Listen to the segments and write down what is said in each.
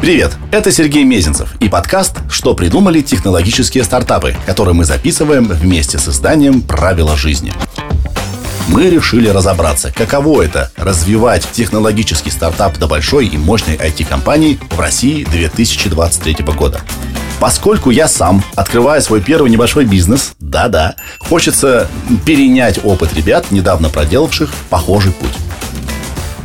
Привет, это Сергей Мезенцев и подкаст «Что придумали технологические стартапы», который мы записываем вместе с изданием «Правила жизни». Мы решили разобраться, каково это – развивать технологический стартап до большой и мощной IT-компании в России 2023 года. Поскольку я сам открываю свой первый небольшой бизнес, да-да, хочется перенять опыт ребят, недавно проделавших похожий путь.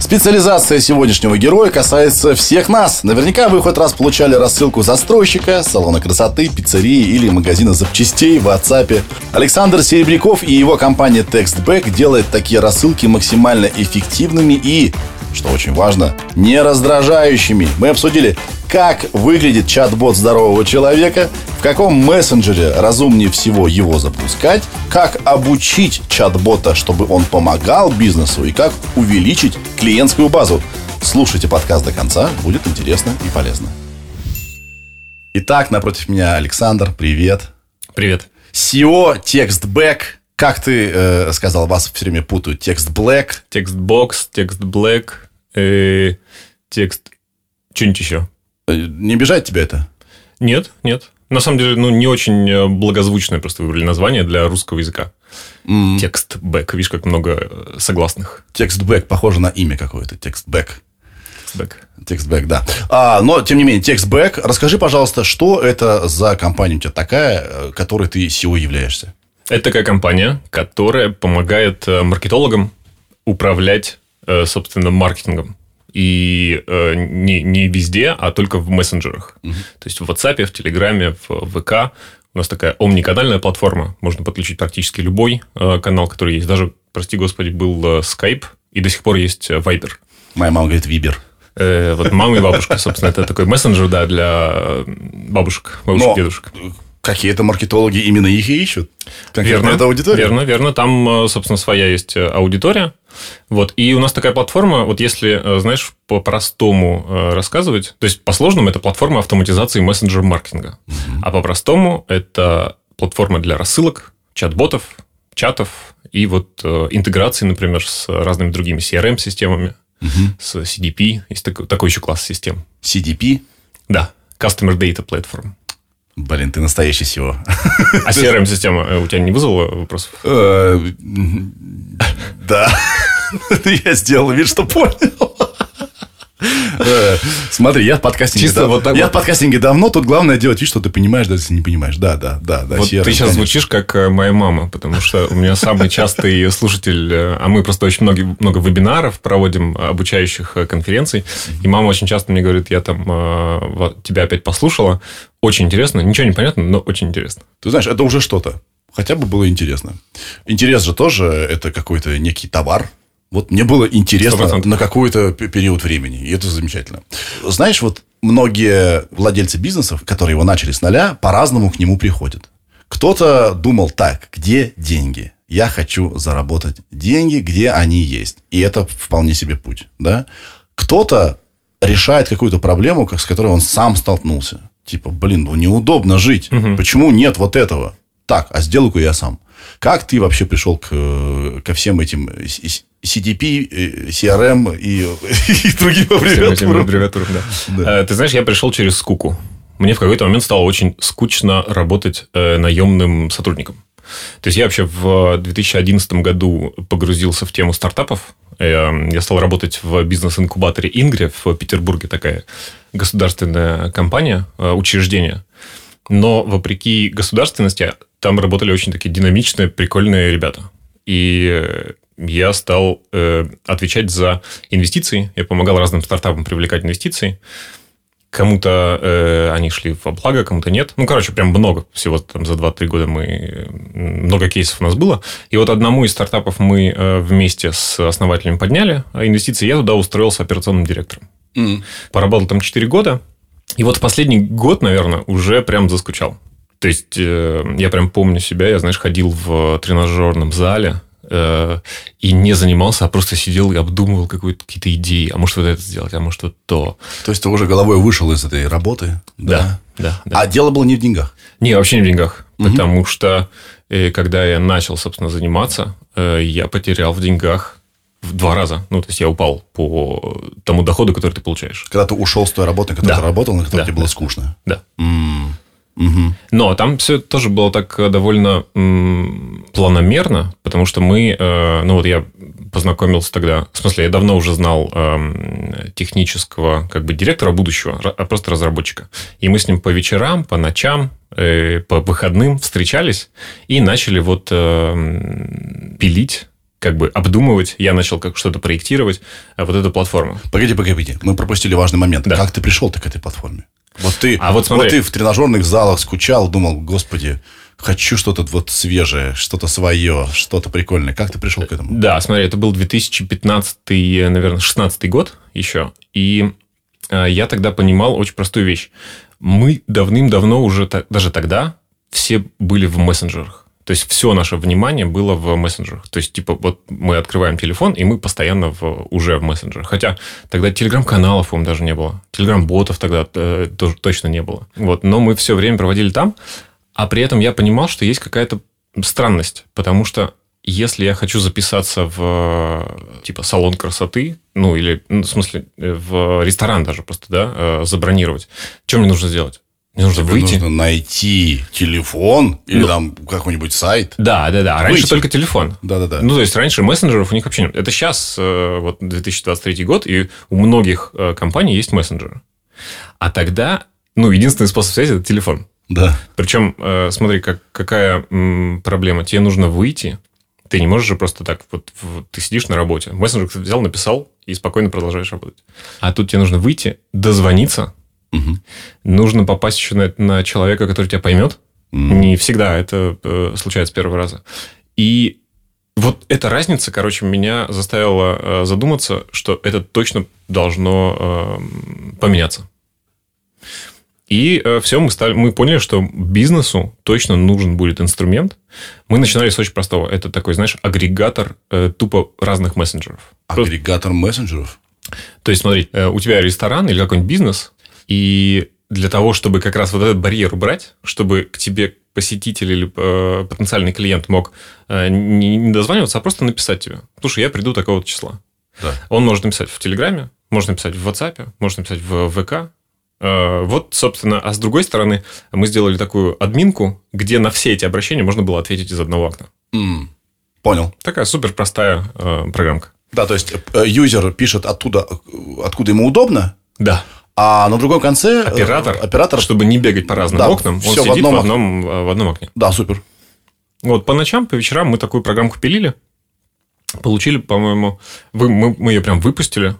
Специализация сегодняшнего героя касается всех нас. Наверняка вы хоть раз получали рассылку застройщика, салона красоты, пиццерии или магазина запчастей в WhatsApp. Александр Серебряков и его компания TextBack делает такие рассылки максимально эффективными и что очень важно, не раздражающими. Мы обсудили, как выглядит чат-бот здорового человека, в каком мессенджере разумнее всего его запускать, как обучить чат-бота, чтобы он помогал бизнесу и как увеличить клиентскую базу. Слушайте подкаст до конца, будет интересно и полезно. Итак, напротив меня Александр, привет. Привет. CEO, TextBack, как ты э, сказал, вас все время путают. Text Black. Text Box, Text Black, э, текст... Что-нибудь еще? Э, Не обижает тебя это? Нет, нет. На самом деле, ну, не очень э, благозвучное просто выбрали название для русского языка. Text Back. Видишь, как много согласных. Text Back похоже на имя какое-то. Text. Back. Текст Back, да. А, но, тем не менее, Текст Back. Расскажи, пожалуйста, что это за компания у тебя такая, которой ты SEO являешься? Это такая компания, которая помогает маркетологам управлять, собственно, маркетингом. И э, не, не везде, а только в мессенджерах. То есть в WhatsApp, в Телеграме, в ВК. У нас такая омниканальная платформа. Можно подключить практически любой э, канал, который есть. Даже, прости господи, был э, Skype, и до сих пор есть э, Viber. Моя мама говорит Вибер. Э, вот мама и бабушка, собственно, это такой мессенджер, да, для э, бабушек, бабушек, Но дедушек. Какие-то маркетологи именно их и ищут. Конкретно Верно, эта аудитория. Верно, верно. Там, э, собственно, своя есть э, аудитория. Вот. И у нас такая платформа, вот если, э, знаешь, по-простому рассказывать, то есть по-сложному это платформа автоматизации мессенджер-маркетинга, а по-простому это платформа для рассылок, чат-ботов, чатов и вот интеграции, например, с разными другими CRM-системами, с CDP. Есть такой, такой еще класс систем. CDP. Да, Customer Data Platform. Блин, ты настоящий SEO. А CRM-система э, у тебя не вызвала вопросов? Э, Да. Я сделал вид, что понял. Э, Смотри, я в подкастинге Чисто вот так Я в подкастинге давно, тут главное делать вид, что ты понимаешь, даже если не понимаешь. Да, да, да. да Вот ты сейчас звучишь как э, моя мама, потому что у меня самый частый слушатель, э, а мы просто очень много, много вебинаров проводим, обучающих конференций, и мама очень часто мне говорит, я там тебя опять послушала, очень интересно, ничего не понятно, но очень интересно. Ты знаешь, это уже что-то. Хотя бы было интересно. Интерес же тоже это какой-то некий товар. Вот мне было интересно 100%. на какой-то период времени. И это замечательно. Знаешь, вот многие владельцы бизнесов, которые его начали с нуля, по-разному к нему приходят. Кто-то думал так, где деньги? Я хочу заработать деньги, где они есть. И это вполне себе путь. Да? Кто-то решает какую-то проблему, с которой он сам столкнулся. Типа, блин, ну неудобно жить. Почему нет вот этого? Так, а сделаю-ка я сам. Как ты вообще пришел к, э, ко всем этим CDP, э, CRM и, и другим аббревиатурам? аббревиатурам, да. Да. Э, Ты знаешь, я пришел через скуку. Мне в какой-то момент стало очень скучно работать э, наемным сотрудником. То есть я вообще в 2011 году погрузился в тему стартапов. Я стал работать в бизнес-инкубаторе Ингре в Петербурге, такая государственная компания, учреждение. Но вопреки государственности там работали очень такие динамичные, прикольные ребята. И э, я стал э, отвечать за инвестиции. Я помогал разным стартапам привлекать инвестиции. Кому-то э, они шли во благо, кому-то нет. Ну, короче, прям много. Всего там за 2-3 года мы... Много кейсов у нас было. И вот одному из стартапов мы э, вместе с основателем подняли а инвестиции. Я туда устроился операционным директором. М. Поработал там 4 года. И вот в последний год, наверное, уже прям заскучал. То есть, э, я прям помню себя, я, знаешь, ходил в тренажерном зале э, и не занимался, а просто сидел и обдумывал какие-то идеи. А может, вот это сделать, а может, вот то. То есть ты уже головой вышел из этой работы? Да, да, да. А дело было не в деньгах. Не, вообще не в деньгах. Потому что, э, когда я начал, собственно, заниматься, я потерял в деньгах в два раза. Ну, то есть я упал по тому доходу, который ты получаешь. Когда ты ушел с той работы, на которой Да. ты работал, на которой Да, тебе было да. скучно. Да. М, мгм. Но там все тоже было так э, довольно м, планомерно, потому что мы, э, ну вот я познакомился тогда, в смысле, я давно уже знал эм, технического как бы директора будущего, а просто разработчика. И мы с ним по вечерам, по ночам, э, по выходным встречались и начали вот эм, пилить как бы обдумывать, я начал как что-то проектировать, а вот эту платформу. Погоди, погоди. Мы пропустили важный момент. Да. Как ты пришел-то к этой платформе? Вот ты, А вот смотри. ты в тренажерных залах скучал, думал, господи, хочу что-то вот свежее, что-то свое, что-то прикольное. Как ты пришел к этому? Да, смотри, это был 2015, наверное, 16 год еще. И э, я тогда понимал очень простую вещь. Мы давным-давно уже, даже тогда, все были в мессенджерах. То есть все наше внимание было в мессенджерах. То есть, типа, вот мы открываем телефон, и мы постоянно в, уже в мессенджерах. Хотя тогда телеграм-каналов, по-моему, даже не было. Телеграм-ботов тогда э, тоже точно не было. Вот, но мы все время проводили там. А при этом я понимал, что есть какая-то странность. Потому что если я хочу записаться в типа салон красоты, ну или, ну, в смысле, э, в ресторан даже просто, да, э, забронировать, что мне нужно сделать? Мне нужно выйти. нужно найти телефон или Ну. там какой-нибудь сайт. Да, да, да. Раньше Выйти. только телефон. Да-да-да. Ну, то есть, раньше мессенджеров у них вообще нет. Это сейчас, э, вот 2023 год, и у многих э, компаний есть мессенджеры. А тогда, ну, единственный способ связи – это телефон. Да. Причем, э, смотри, как, какая проблема. Тебе нужно выйти. Ты не можешь же просто так, вот в- ты сидишь на работе. Мессенджер взял, написал и спокойно продолжаешь работать. А тут тебе нужно выйти, дозвониться. Мгм. Нужно попасть еще на, на человека, который тебя поймет. М. Не всегда это э, случается с первого раза. И вот эта разница, короче, меня заставила э, задуматься, что это точно должно э, поменяться. И все, мы, стали, мы поняли, что бизнесу точно нужен будет инструмент. Мы начинали с очень простого. Это такой, знаешь, агрегатор э, тупо разных мессенджеров. Просто- Агрегатор мессенджеров. то есть, смотри, э, у тебя ресторан или какой-нибудь бизнес, и для того, чтобы как раз вот этот барьер убрать, чтобы к тебе посетитель или э, потенциальный клиент мог э, не, не дозваниваться, а просто написать тебе. Слушай, я приду такого-то числа. Да. Он может написать в Телеграме, может написать в WhatsApp, может написать в ВК. Э, Вот, собственно, а с другой стороны, мы сделали такую админку, где на все эти обращения можно было ответить из одного окна. М. Понял. Такая супер простая программка. Да, то есть э, юзер пишет оттуда, э, откуда ему удобно, Да. А на другом конце э, Оператор, оператор чтобы не бегать по разным Да, окнам, он всё в сидит одном в одном, э, в одном окне. Да, супер. Вот по ночам, по вечерам мы такую программку пилили, получили, по-моему, вы- мы, мы ее прям выпустили.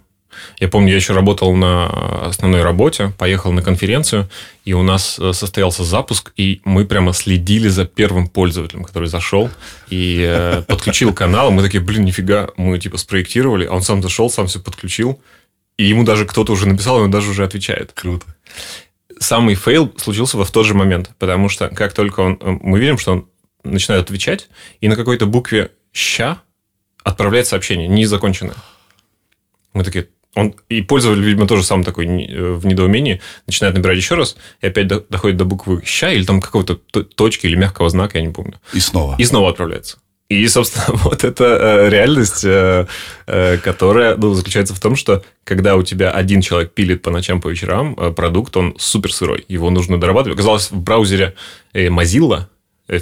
Я помню, я еще работал на основной работе, поехал на конференцию, и у нас э, состоялся запуск, и мы прямо следили за первым пользователем, который зашел и подключил канал. Мы такие, блин, нифига, мы типа спроектировали, а он сам зашел, сам все подключил, и ему даже кто-то уже написал, и он даже уже отвечает. Круто. самый фейл случился в тот же момент, потому что как только он, э, мы видим, что он начинает отвечать, и на какой-то букве «ща» отправляет сообщение, незаконченное. Мы такие, он, и пользователь, видимо, тоже сам такой э, в недоумении, начинает набирать еще раз, и опять до- доходит до буквы «ща» или там какого-то точки или мягкого знака, я не помню. И снова. И снова отправляется. И, собственно, вот это э, реальность, э, э, которая ну, заключается в том, что когда у тебя один человек пилит по ночам, по вечерам, продукт, он супер сырой. Его нужно дорабатывать. Оказалось, в браузере Mozilla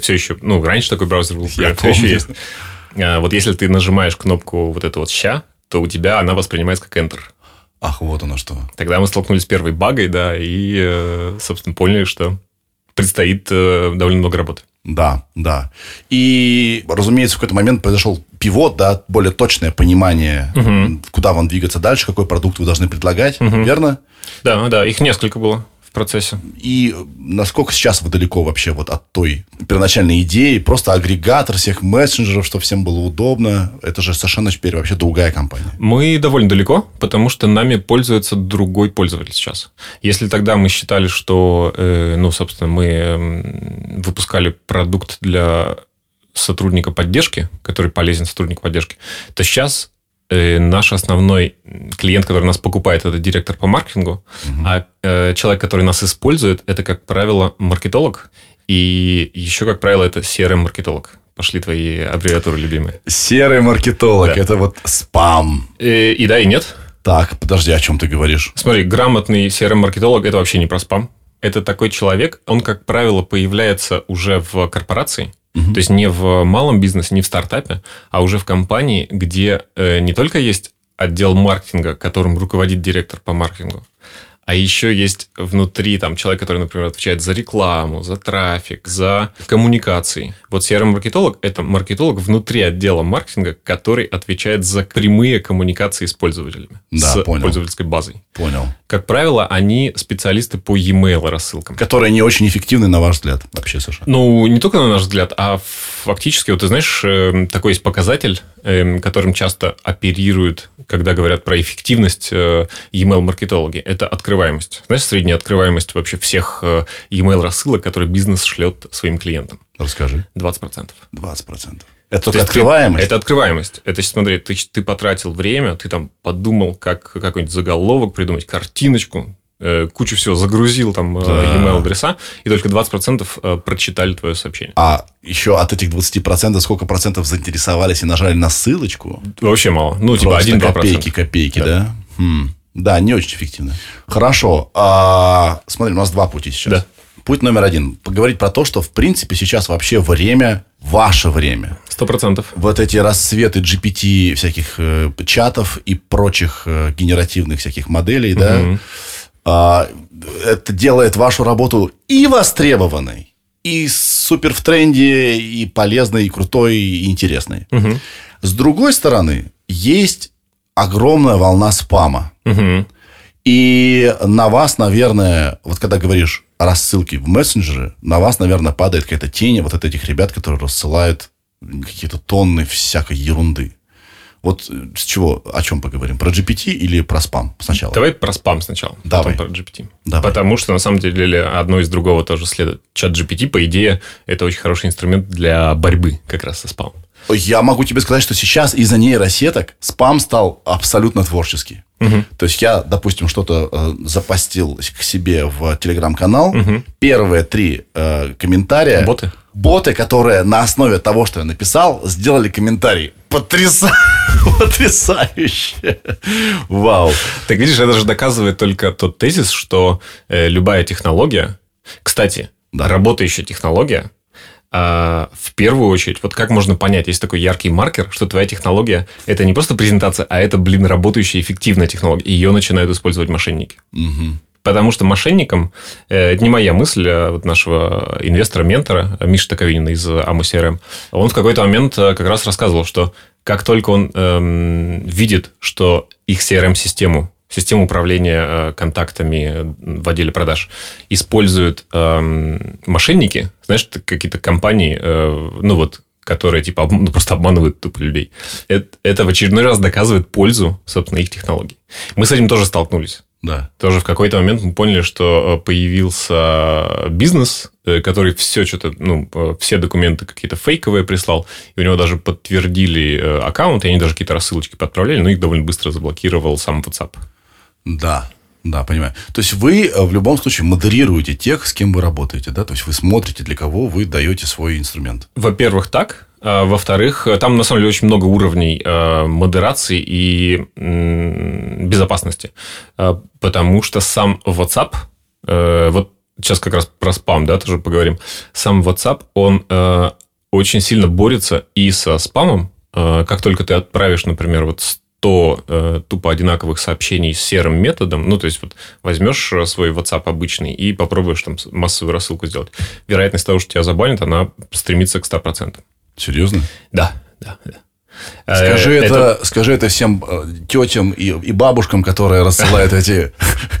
все еще... Ну, раньше такой браузер был, Я все еще помню. есть. А, Вот если ты нажимаешь кнопку вот это вот «ща», то у тебя она воспринимается как Enter. Ах, вот оно что. Тогда мы столкнулись с первой багой, да, и, собственно, поняли, что предстоит довольно много работы. Да, да. И, разумеется, в какой-то момент произошел пивот, да, более точное понимание, Мгм. куда вам двигаться дальше, какой продукт вы должны предлагать, Мгм. верно? Да, да, их несколько было процессе. И насколько сейчас вы далеко вообще вот от той первоначальной идеи, просто агрегатор всех мессенджеров, чтобы всем было удобно, это же совершенно теперь вообще другая компания. Мы довольно далеко, потому что нами пользуется другой пользователь сейчас. Если тогда мы считали, что, э, ну, собственно, мы выпускали продукт для сотрудника поддержки, который полезен сотруднику поддержки, то сейчас наш основной клиент, который нас покупает, это директор по маркетингу, а э, человек, который нас использует, это, как правило, маркетолог, и еще, как правило, это CRM-маркетолог. Пошли твои аббревиатуры любимые. Серый маркетолог. Да. Это вот спам. И, и да, и нет. Так, подожди, о чем ты говоришь? Смотри, грамотный серый маркетолог – это вообще не про спам. Это такой человек, он, как правило, появляется уже в корпорации, То есть не в малом бизнесе, не в стартапе, а уже в компании, где э, не только есть отдел маркетинга, которым руководит директор по маркетингу, а еще есть внутри там человек, который, например, отвечает за рекламу, за трафик, за коммуникации. Вот CRM-маркетолог – это маркетолог внутри отдела маркетинга, который отвечает за прямые коммуникации с пользователями, да, с понял. пользовательской базой. Понял. Как правило, они специалисты по e-mail рассылкам. Которые не очень эффективны, на ваш взгляд, вообще, Саша? Ну, не только на наш взгляд, а фактически, вот ты знаешь, эм, такой есть показатель, которым часто оперируют, когда говорят про эффективность э, e-mail-маркетологи. Это открываемость. Знаешь, средняя открываемость вообще всех э, e-mail рассылок, которые бизнес шлет своим клиентам. Расскажи. 20%. 20%. Это только открываемость? Ты, это открываемость. Это, смотри, ты, ты потратил время, ты там подумал, как какой-нибудь заголовок придумать, картиночку, кучу всего загрузил там э, да. email адреса, и только 20% э, прочитали твое сообщение. А еще от этих 20% сколько процентов заинтересовались и нажали на ссылочку? Вообще мало. Ну, типа 1-2%. Копейки, копейки, да? да? Хм. Да, не очень эффективно. Хорошо. А, смотри, у нас два пути сейчас. Да. Путь номер один. Поговорить про то, что, в принципе, сейчас вообще время, ваше время. Сто процентов. Вот эти рассветы GPT, всяких э, чатов и прочих э, генеративных всяких моделей, угу. да, это делает вашу работу и востребованной, и супер в тренде, и полезной, и крутой, и интересной. Угу. С другой стороны, есть огромная волна спама. Угу. И на вас, наверное, вот когда говоришь рассылки в мессенджеры, на вас, наверное, падает какая-то тень вот от этих ребят, которые рассылают какие-то тонны всякой ерунды. Вот с чего, о чем поговорим? Про GPT или про спам сначала? Давай про спам сначала, Давай. потом про GPT. Давай. Потому что, на самом деле, одно из другого тоже следует. Чат GPT, по идее, это очень хороший инструмент для борьбы как раз со спамом. Я могу тебе сказать, что сейчас из-за нейросеток спам стал абсолютно творческий. Угу. То есть я, допустим, что-то э, запостил к себе в телеграм-канал. Угу. Первые три э, комментария. Боты? Боты, которые на основе того, что я написал, сделали комментарий. Потряса... Потрясающе. Вау. Так видишь, это же доказывает только тот тезис, что э, любая технология... Кстати, да. работающая технология в первую очередь, вот как можно понять, есть такой яркий маркер, что твоя технология – это не просто презентация, а это, блин, работающая эффективная технология. Ее начинают использовать мошенники. Угу. Потому что мошенникам, э, это не моя мысль, а вот нашего инвестора-ментора Миши Таковинина из АМУ он в какой-то момент э, как раз рассказывал, что как только он эм, видит, что их CRM-систему систему управления э, контактами в отделе продаж используют эм, мошенники, знаешь, какие-то компании, э, ну вот, которые типа ну, просто обманывают тупо людей. Это, это в очередной раз доказывает пользу, собственно, их технологий. Мы с этим тоже столкнулись. Да. Тоже в какой-то момент мы поняли, что э, появился бизнес, который все что-то, ну, все документы какие-то фейковые прислал, и у него даже подтвердили аккаунт, и они даже какие-то рассылочки подправляли, но их довольно быстро заблокировал сам WhatsApp. Да, да, понимаю. То есть вы э, в любом случае модерируете тех, с кем вы работаете, да? То есть вы смотрите, для кого вы даете свой инструмент. Во-первых, так. А, во-вторых, э, там на самом деле очень много уровней э, модерации и безопасности. Потому что сам WhatsApp, вот сейчас как раз про спам, да, тоже поговорим. Сам WhatsApp, он очень сильно борется и со спамом. Как только ты отправишь, например, вот 100 э, тупо одинаковых сообщений с серым методом, ну, то есть, вот возьмешь свой WhatsApp обычный и попробуешь там массовую рассылку сделать, вероятность того, что тебя забанят, она стремится к 100%. Серьезно? Да, да, да. Скажи э, это, это, скажи это всем э, тетям и, и бабушкам, которые рассылают эти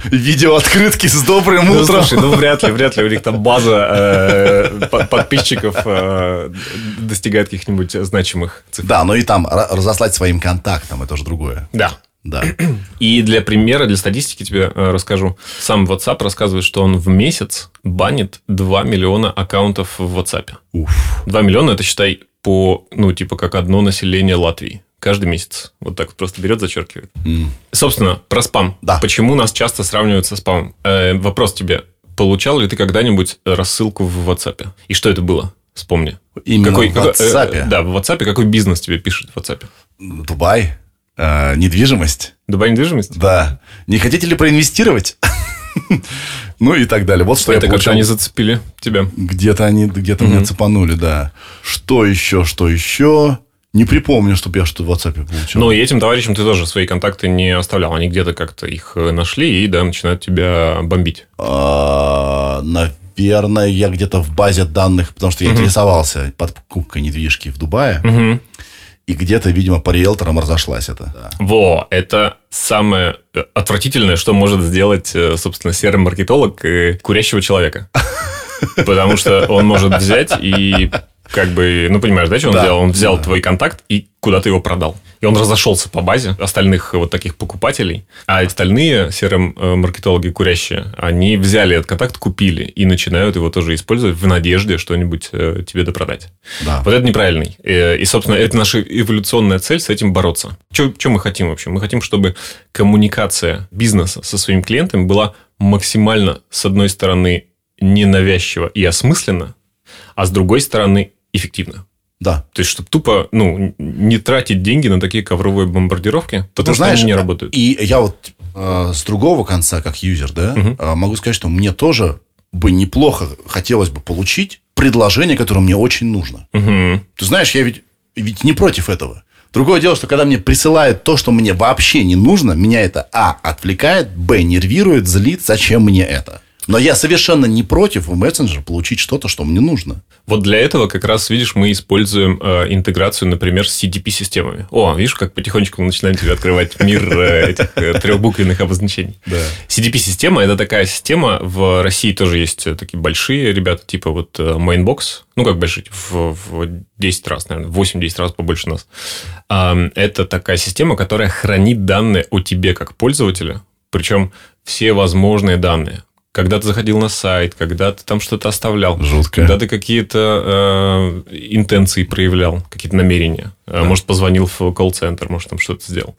видеооткрытки с добрым ну, утром. Слушай, ну вряд ли, вряд ли у них там база э, подписчиков э, достигает каких-нибудь значимых цифр. Да, но и там разослать своим контактам, это же другое. Да. Да. И для примера, для статистики тебе э, расскажу. Сам WhatsApp рассказывает, что он в месяц банит 2 миллиона аккаунтов в WhatsApp. Уф. 2 миллиона, это считай по, ну, типа, как одно население Латвии. Каждый месяц. Вот так вот просто берет, зачеркивает. Mm. Собственно, про спам. Да. Почему нас часто сравнивают со спамом? Э, вопрос тебе. Получал ли ты когда-нибудь рассылку в WhatsApp? И что это было? Вспомни. Именно какой, в какой- э, WhatsApp. да, в WhatsApp какой бизнес тебе пишет в WhatsApp? Дубай, э, недвижимость. Дубай недвижимость? Да. Не хотите ли проинвестировать? Ну и так далее. Вот что Это я как получил. они зацепили тебя. Где-то они, где-то меня цепанули, да. Что еще, что еще? Не припомню, чтобы я что-то в WhatsApp получил. Ну, и этим товарищам ты тоже свои контакты не оставлял. Они где-то как-то их э, нашли и, да, начинают тебя бомбить. А, Наверное, я где-то в базе данных, потому что я интересовался под покупкой недвижки в Дубае. И где-то, видимо, по риэлторам разошлась это. Да. Во, это самое э, отвратительное, что может сделать, э, собственно, серый маркетолог э, курящего человека. Потому что он может взять и как бы, ну, понимаешь, да, что он Да, сделал? Он взял да. твой контакт и куда-то его продал. И он разошелся по базе остальных вот таких покупателей. А остальные CRM-маркетологи курящие, они взяли этот контакт, купили и начинают его тоже использовать в надежде что-нибудь э, тебе допродать. Да. Вот это неправильный. Э, И, собственно, это наша эволюционная цель с этим бороться. Что мы хотим вообще? Мы хотим, чтобы коммуникация бизнеса со своими клиентами была максимально, с одной стороны, ненавязчива и осмысленно, а с другой стороны, эффективно. Да. То есть, чтобы тупо ну, не тратить деньги на такие ковровые бомбардировки, потому Ты что знаешь, они не работают. И я вот э, с другого конца, как юзер, да, э, могу сказать, что мне тоже бы неплохо хотелось бы получить предложение, которое мне очень нужно. Мгм. Ты знаешь, я ведь, ведь не против этого. Другое дело, что когда мне присылают то, что мне вообще не нужно, меня это А отвлекает, Б нервирует, злит, зачем мне это. Но я совершенно не против в мессенджер получить что-то, что мне нужно. Вот для этого как раз, видишь, мы используем э, интеграцию, например, с CDP-системами. О, видишь, как потихонечку мы начинаем тебе открывать мир э, этих э, трехбуквенных обозначений. Да. CDP-система – это такая система, в России тоже есть э, такие большие ребята, типа вот э, Mainbox, ну, как большие, в, в 10 раз, наверное, 8-10 раз побольше нас. Ам, Это такая система, которая хранит данные о тебе как пользователя, причем все возможные данные. Когда ты заходил на сайт, когда ты там что-то оставлял, Жутко. когда ты какие-то э, интенции проявлял, какие-то намерения. Э, Может, позвонил в колл-центр, может, там что-то сделал.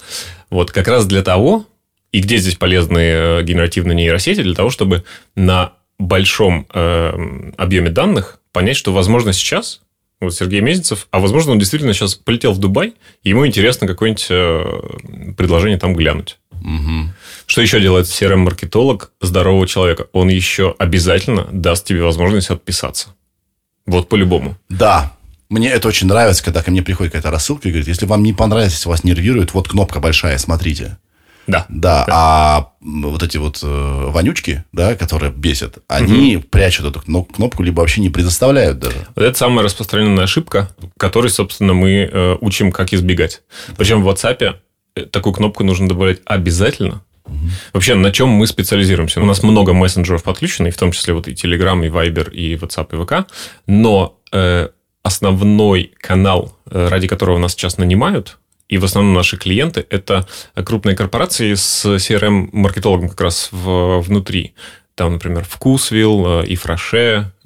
Вот как раз для того, и где здесь полезны э, генеративные нейросети, для того, чтобы на большом э, объеме данных понять, что, возможно, сейчас вот Сергей Мезенцев, а возможно, он действительно сейчас полетел в Дубай, и ему интересно какое-нибудь э, предложение там глянуть. Мгм. Что еще делает CRM-маркетолог здорового человека? Он еще обязательно даст тебе возможность отписаться. Вот по-любому. Да. Мне это очень нравится, когда ко мне приходит какая-то рассылка и говорит, если вам не понравится, если вас нервирует, вот кнопка большая, смотрите. Да. Да, а м, вот эти вот э, вонючки, да, которые бесят, они прячут эту кно- кнопку, либо вообще не предоставляют даже. Вот это самая распространенная ошибка, которой, собственно, мы э, учим, как избегать. Причем в WhatsApp такую кнопку нужно добавлять обязательно. Вообще, на чем мы специализируемся? У нас много мессенджеров подключено, и в том числе вот и Telegram, и Viber, и WhatsApp, и VK. Но э, основной канал, э, ради которого нас сейчас нанимают, и в основном наши клиенты, это крупные корпорации с CRM-маркетологом как раз в- внутри. Там, например, Вкусвилл, э, и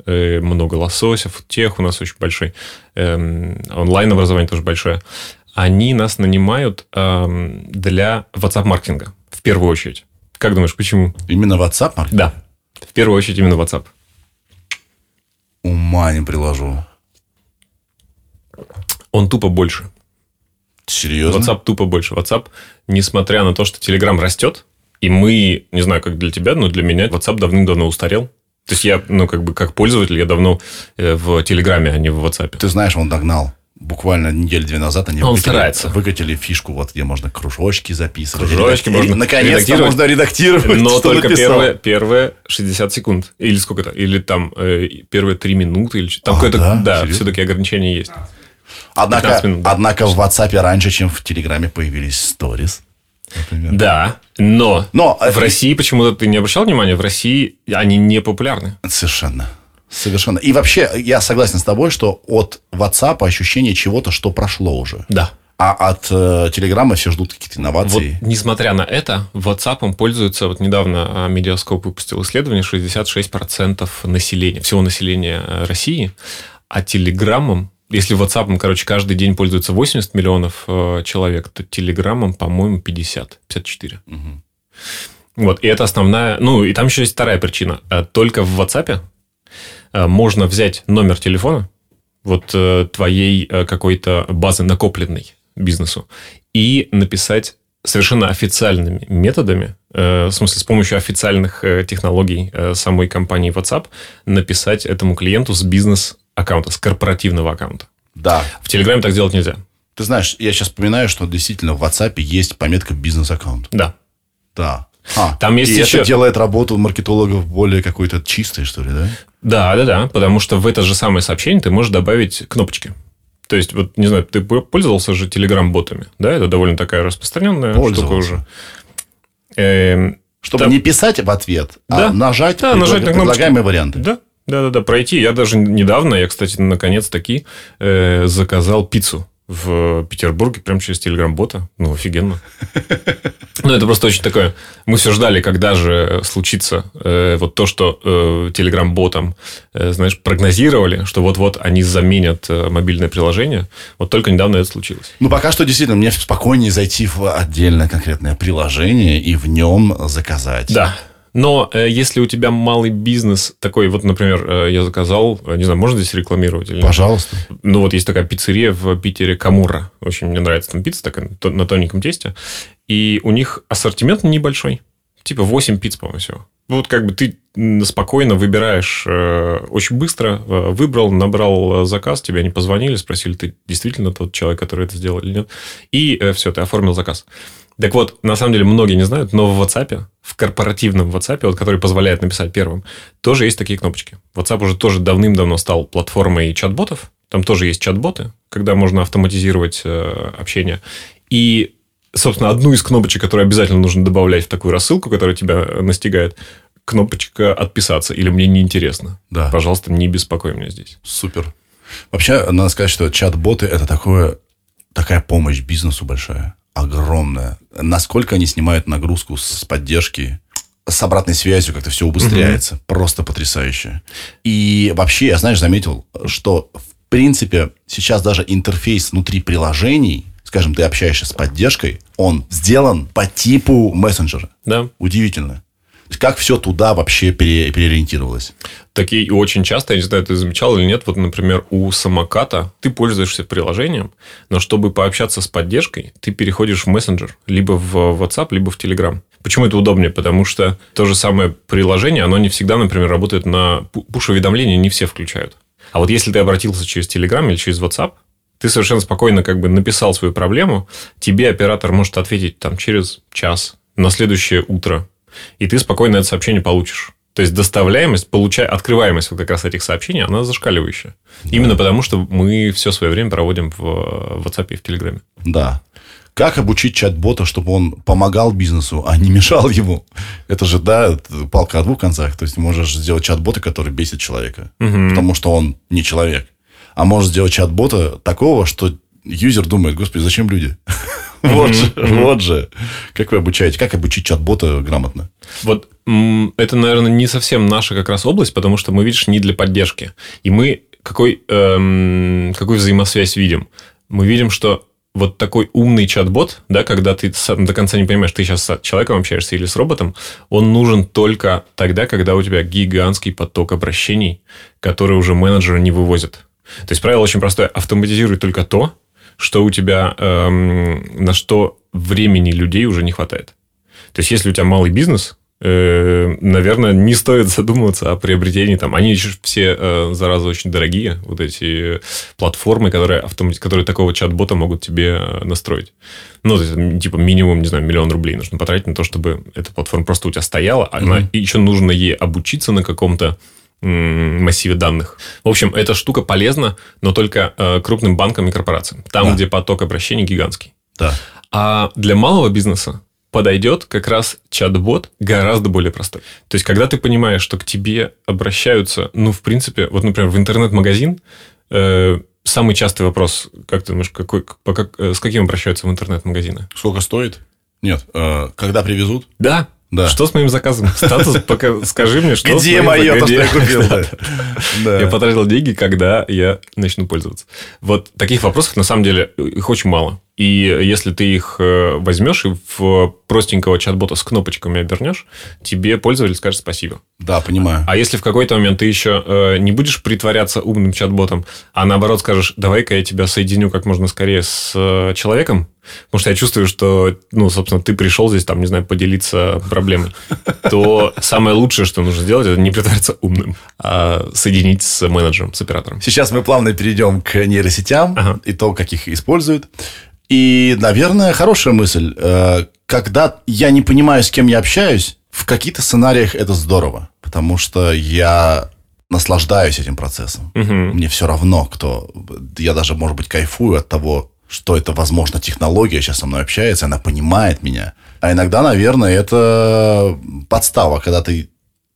э, много лососев, тех у нас очень большой, эм, онлайн-образование тоже большое. Они нас нанимают эм, для WhatsApp-маркетинга в первую очередь. Как думаешь, почему? Именно WhatsApp маркетинг? Да, в первую очередь именно WhatsApp. Ума не приложу. Он тупо больше. Серьезно? WhatsApp тупо больше. WhatsApp, несмотря на то, что Telegram растет, и мы, не знаю, как для тебя, но для меня WhatsApp давным-давно устарел. То есть я, ну, как бы, как пользователь, я давно э, в Телеграме, а не в WhatsApp. Ты знаешь, он догнал. Буквально недели две назад они Он выкатили, старается. выкатили фишку, вот где можно кружочки записывать. Кружочки можно Наконец-то можно редактировать. Но только написал. первые, первые 60 секунд. Или сколько-то? Или там э, первые 3 минуты. Или, там А, какое-то, да? да, все-таки ограничения есть. Однако, 15 минут, да. однако в WhatsApp раньше, чем в Телеграме появились сторис. Например. Да, но, Но, э, в России почему-то ты не обращал внимания, в России они не популярны. Совершенно. Совершенно. И вообще, я согласен с тобой, что от WhatsApp ощущение чего-то, что прошло уже. Да. А от э, Телеграма все ждут какие-то Вот, инновации. несмотря на это, WhatsApp пользуется, вот недавно а, Медиаскоп выпустил исследование, 66% населения, всего населения э, России, а Телеграммом, если WhatsApp, короче, каждый день пользуется 80 миллионов э, человек, то Телеграммом, по-моему, 50, 54. Вот, и это основная... Ну, и там еще есть вторая причина. Э, Только в WhatsApp можно взять номер телефона вот э, твоей э, какой-то базы накопленной бизнесу и написать совершенно официальными методами, э, в смысле с помощью официальных э, технологий э, самой компании WhatsApp, написать этому клиенту с бизнес-аккаунта, с корпоративного аккаунта. Да. В Телеграме так делать нельзя. Ты знаешь, я сейчас вспоминаю, что действительно в WhatsApp есть пометка бизнес-аккаунт. Да. Да. А, Там есть и еще- это делает работу маркетологов более какой-то чистой, что ли, да? Да, да, да, потому что в это же самое сообщение ты можешь добавить кнопочки. То есть, вот, не знаю, ты пользовался же Telegram-ботами, да? Это довольно такая распространенная штука уже. Эм, Чтобы Там- не писать в ответ, Да. а нажать, Да, нажать на предлагаемые варианты. Да, да, да, да, пройти. Я даже недавно, я, кстати, наконец-таки э, заказал пиццу в Петербурге прямо через Телеграм-бота. Ну, офигенно. Ну, это просто очень такое... Мы все ждали, когда же случится э, вот то, что э, Телеграм-ботам, э, знаешь, прогнозировали, что вот-вот они заменят э, мобильное приложение. Вот только недавно это случилось. Ну, пока что действительно мне спокойнее зайти в отдельное конкретное приложение и в нем заказать. Да. Но э, если у тебя малый бизнес такой, вот, например, э, я заказал, э, не знаю, можно здесь рекламировать или нет? Пожалуйста. Ну, вот есть такая пиццерия в Питере Камура. Очень мне нравится там пицца такая на тоненьком тесте. И у них ассортимент небольшой. Типа 8 пиц, по-моему, всего. Вот как бы ты спокойно выбираешь э, очень быстро, э, выбрал, набрал э, заказ, тебе они позвонили, спросили, ты действительно тот человек, который это сделал или нет. И все, ты оформил заказ. Так вот, на самом деле, многие не знают, но в WhatsApp, в корпоративном WhatsApp, вот, который позволяет написать первым, тоже есть такие кнопочки. WhatsApp уже тоже давным-давно стал платформой чат-ботов. Там тоже есть чат-боты, когда можно автоматизировать э, общение. И, собственно, одну из кнопочек, которую обязательно нужно добавлять в такую рассылку, которая тебя настигает, кнопочка «Отписаться» или «Мне неинтересно». Да. Пожалуйста, не беспокой меня здесь. Супер. Вообще, надо сказать, что чат-боты это такое, такая помощь бизнесу большая, огромная. Насколько они снимают нагрузку с поддержки, с обратной связью как-то все убыстряется. Просто потрясающе. И вообще, я, знаешь, заметил, что в принципе сейчас даже интерфейс внутри приложений, скажем, ты общаешься с поддержкой, он сделан по типу мессенджера. Да. Удивительно. Как все туда вообще пере- переориентировалось? Такие очень часто, я не знаю, ты замечал или нет, вот, например, у самоката ты пользуешься приложением, но чтобы пообщаться с поддержкой, ты переходишь в мессенджер, либо в WhatsApp, либо в Telegram. Почему это удобнее? Потому что то же самое приложение, оно не всегда, например, работает на пу- пуш-уведомления, не все включают. А вот если ты обратился через Telegram или через WhatsApp, ты совершенно спокойно как бы написал свою проблему, тебе оператор может ответить там через час, на следующее утро, и ты спокойно это сообщение получишь. То есть доставляемость, получая, открываемость вот как раз этих сообщений, она зашкаливающая. Именно потому, что мы все свое время проводим в WhatsApp и в Телеграме. Да. Как обучить чат-бота, чтобы он помогал бизнесу, а не мешал ему? Это же, да, палка о двух концах. То есть, можешь сделать чат-бота, который бесит человека. Потому что он не человек. А можешь сделать чат-бота такого, что юзер думает, господи, зачем люди? Вот же, вот же. Как вы обучаете? Как обучить чат-бота грамотно? Вот это, наверное, не совсем наша как раз область, потому что мы, видишь, не для поддержки. И мы какой, эм, какую взаимосвязь видим? Мы видим, что вот такой умный чат-бот, да, когда ты до конца не понимаешь, ты сейчас с человеком общаешься или с роботом, он нужен только тогда, когда у тебя гигантский поток обращений, которые уже менеджеры не вывозят. То есть правило очень простое. Автоматизируй только то, что у тебя, эм, на что времени людей уже не хватает. То есть, если у тебя малый бизнес, э, наверное, не стоит задумываться о приобретении там. Они еще все, э, зараза, очень дорогие, вот эти платформы, которые, автомати- которые такого чат-бота могут тебе э, настроить. Ну, то есть, типа, минимум, не знаю, миллион рублей нужно потратить на то, чтобы эта платформа просто у тебя стояла. а Она, и еще нужно ей обучиться на каком-то массиве данных. В общем, эта штука полезна, но только э, крупным банкам и корпорациям. Там, Да. где поток обращений гигантский. Да. А для малого бизнеса подойдет как раз чат-бот гораздо более простой. То есть, когда ты понимаешь, что к тебе обращаются, ну, в принципе, вот, например, в интернет-магазин, э, самый частый вопрос, как ты думаешь, какой, по как- э, с каким обращаются в интернет-магазины? Сколько стоит? Нет. э, когда привезут? Да. Да. Что с моим заказом? Статус, пока скажи мне, что с Где моим мое, то, что я купил? Да. да. Да. Я потратил деньги, когда я начну пользоваться. Вот таких вопросов, на самом деле, их очень мало. И если ты их э, возьмешь и в простенького чат-бота с кнопочками обернешь, тебе пользователь скажет спасибо. Да, понимаю. А если в какой-то момент ты еще э, не будешь притворяться умным чат-ботом, а наоборот скажешь, давай-ка я тебя соединю как можно скорее с э, человеком, потому что я чувствую, что, ну, собственно, ты пришел здесь, там, не знаю, поделиться проблемой, то самое лучшее, что нужно сделать, это не притворяться умным, а соединить с менеджером, с оператором. Сейчас мы плавно перейдем к нейросетям ага. и то, как их используют. И, наверное, хорошая мысль. Э, когда я не понимаю, с кем я общаюсь, в каких-то сценариях это здорово, потому что я наслаждаюсь этим процессом. Угу. Мне все равно, кто... Я даже, может быть, кайфую от того, что это, возможно, технология сейчас со мной общается, она понимает меня. А иногда, наверное, это подстава, когда ты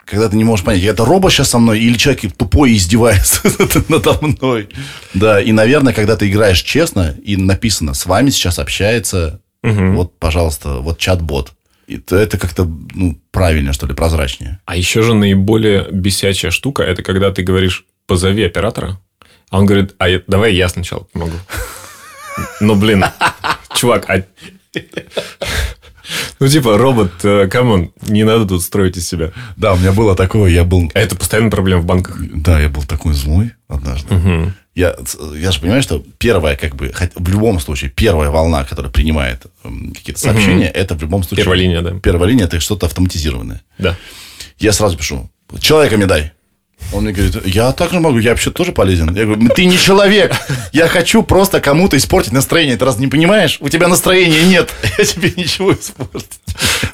когда ты не можешь понять, это робот сейчас со мной или человек тупой издевается надо мной. Да, и, наверное, когда ты играешь честно и написано, с вами сейчас общается, угу. вот, пожалуйста, вот чат-бот. Это, это как-то ну, правильно, что ли, прозрачнее. А еще же наиболее бесячая штука, это когда ты говоришь, позови оператора, а он говорит, а давай я сначала помогу. Ну, блин, чувак, а ну, типа, робот, э, come on, не надо тут строить из себя. Да, у меня было такое, я был... А это постоянная проблема в банках. Да, я был такой злой однажды. Угу. Я, я же понимаю, что первая, как бы, в любом случае, первая волна, которая принимает какие-то сообщения, угу. это в любом случае... Первая линия, да. Первая линия, это что-то автоматизированное. Да. Я сразу пишу, человека мне дай. Он мне говорит, я также могу, я вообще тоже полезен. Я говорю, ты не человек. Я хочу просто кому-то испортить настроение. Ты раз не понимаешь? У тебя настроения нет. Я тебе ничего испортить.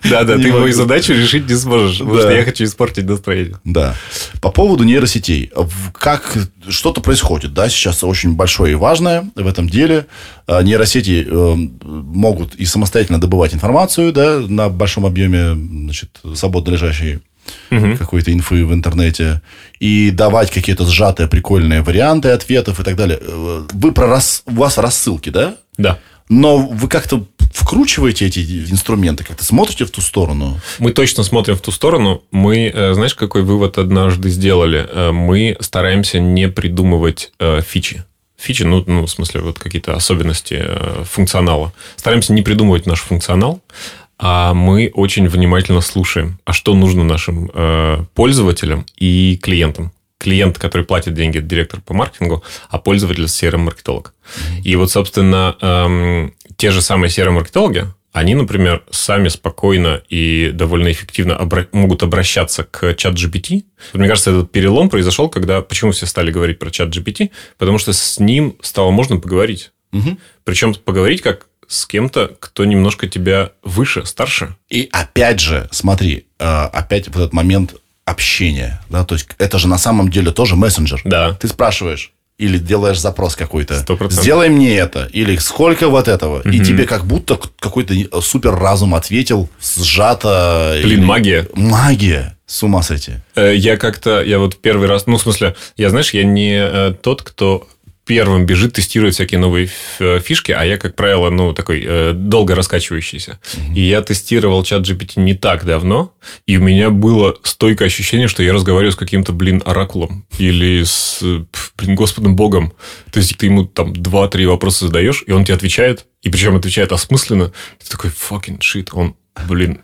Да, да, ты мою задачу решить не сможешь, потому что я хочу испортить настроение. Да. По поводу нейросетей. Как что-то происходит, да, сейчас очень большое и важное в этом деле. А, нейросети э, могут и самостоятельно добывать информацию, да, на большом объеме, значит, свободно лежащей угу. какой-то инфы в интернете и давать какие-то сжатые прикольные варианты ответов и так далее. Э, вы про рас... У вас рассылки, да? Да. Но вы как-то вкручиваете эти инструменты, как-то смотрите в ту сторону? Мы точно смотрим в ту сторону. Мы, э, знаешь, какой вывод однажды сделали? Э, мы стараемся не придумывать фичи фичи, ну, ну, в смысле, вот какие-то особенности функционала. Стараемся не придумывать наш функционал, а мы очень внимательно слушаем, а что нужно нашим э, пользователям и клиентам. Клиент, который платит деньги, директор по маркетингу, а пользователь – CRM-маркетолог. И вот, собственно, эм, те же самые CRM-маркетологи, они, например, сами спокойно и довольно эффективно обра- могут обращаться к чат GPT. Мне кажется, этот перелом произошел, когда... Почему все стали говорить про чат GPT? Потому что с ним стало можно поговорить. Угу. Причем поговорить как с кем-то, кто немножко тебя выше, старше. И опять же, смотри, э, опять вот этот момент общения, да, то есть это же на самом деле тоже мессенджер. Да. Ты спрашиваешь, или делаешь запрос какой-то. 100%. Сделай мне это. Или сколько вот этого. Угу. И тебе как будто какой-то супер разум ответил сжато. Блин, или... магия. Магия. С ума сойти. Э, я как-то, я вот первый раз, ну, в смысле, я, знаешь, я не э, тот, кто первым бежит, тестирует всякие новые фишки, а я, как правило, ну, такой э, долго раскачивающийся. Mm-hmm. И я тестировал чат GPT не так давно, и у меня было стойкое ощущение, что я разговариваю с каким-то, блин, оракулом или с, блин, Господом Богом. То есть, ты ему там два-три вопроса задаешь, и он тебе отвечает, и причем отвечает осмысленно. Ты такой, fucking shit, он, блин,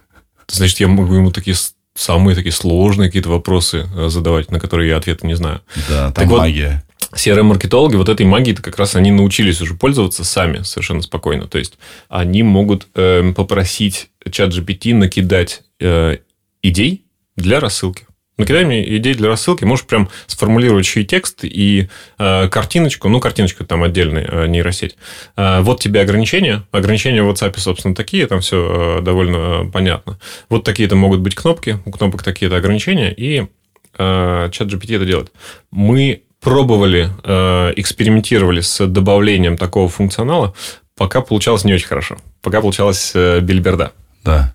значит, я могу ему такие самые такие сложные какие-то вопросы э, задавать, на которые я ответа не знаю. Да, там так магия. CRM-маркетологи вот этой магией-то как раз они научились уже пользоваться сами совершенно спокойно. То есть, они могут э, попросить чат GPT накидать э, идей для рассылки. Накидай мне идей для рассылки, можешь прям сформулировать еще и текст, и э, картиночку, ну, картиночка там отдельная э, нейросеть. Э, вот тебе ограничения. Ограничения в WhatsApp, собственно, такие, там все э, довольно э, понятно. Вот такие-то могут быть кнопки, у кнопок такие-то ограничения, и э, чат GPT это делает. Мы пробовали, э, экспериментировали с добавлением такого функционала, пока получалось не очень хорошо. Пока получалось э, бельберда. Да.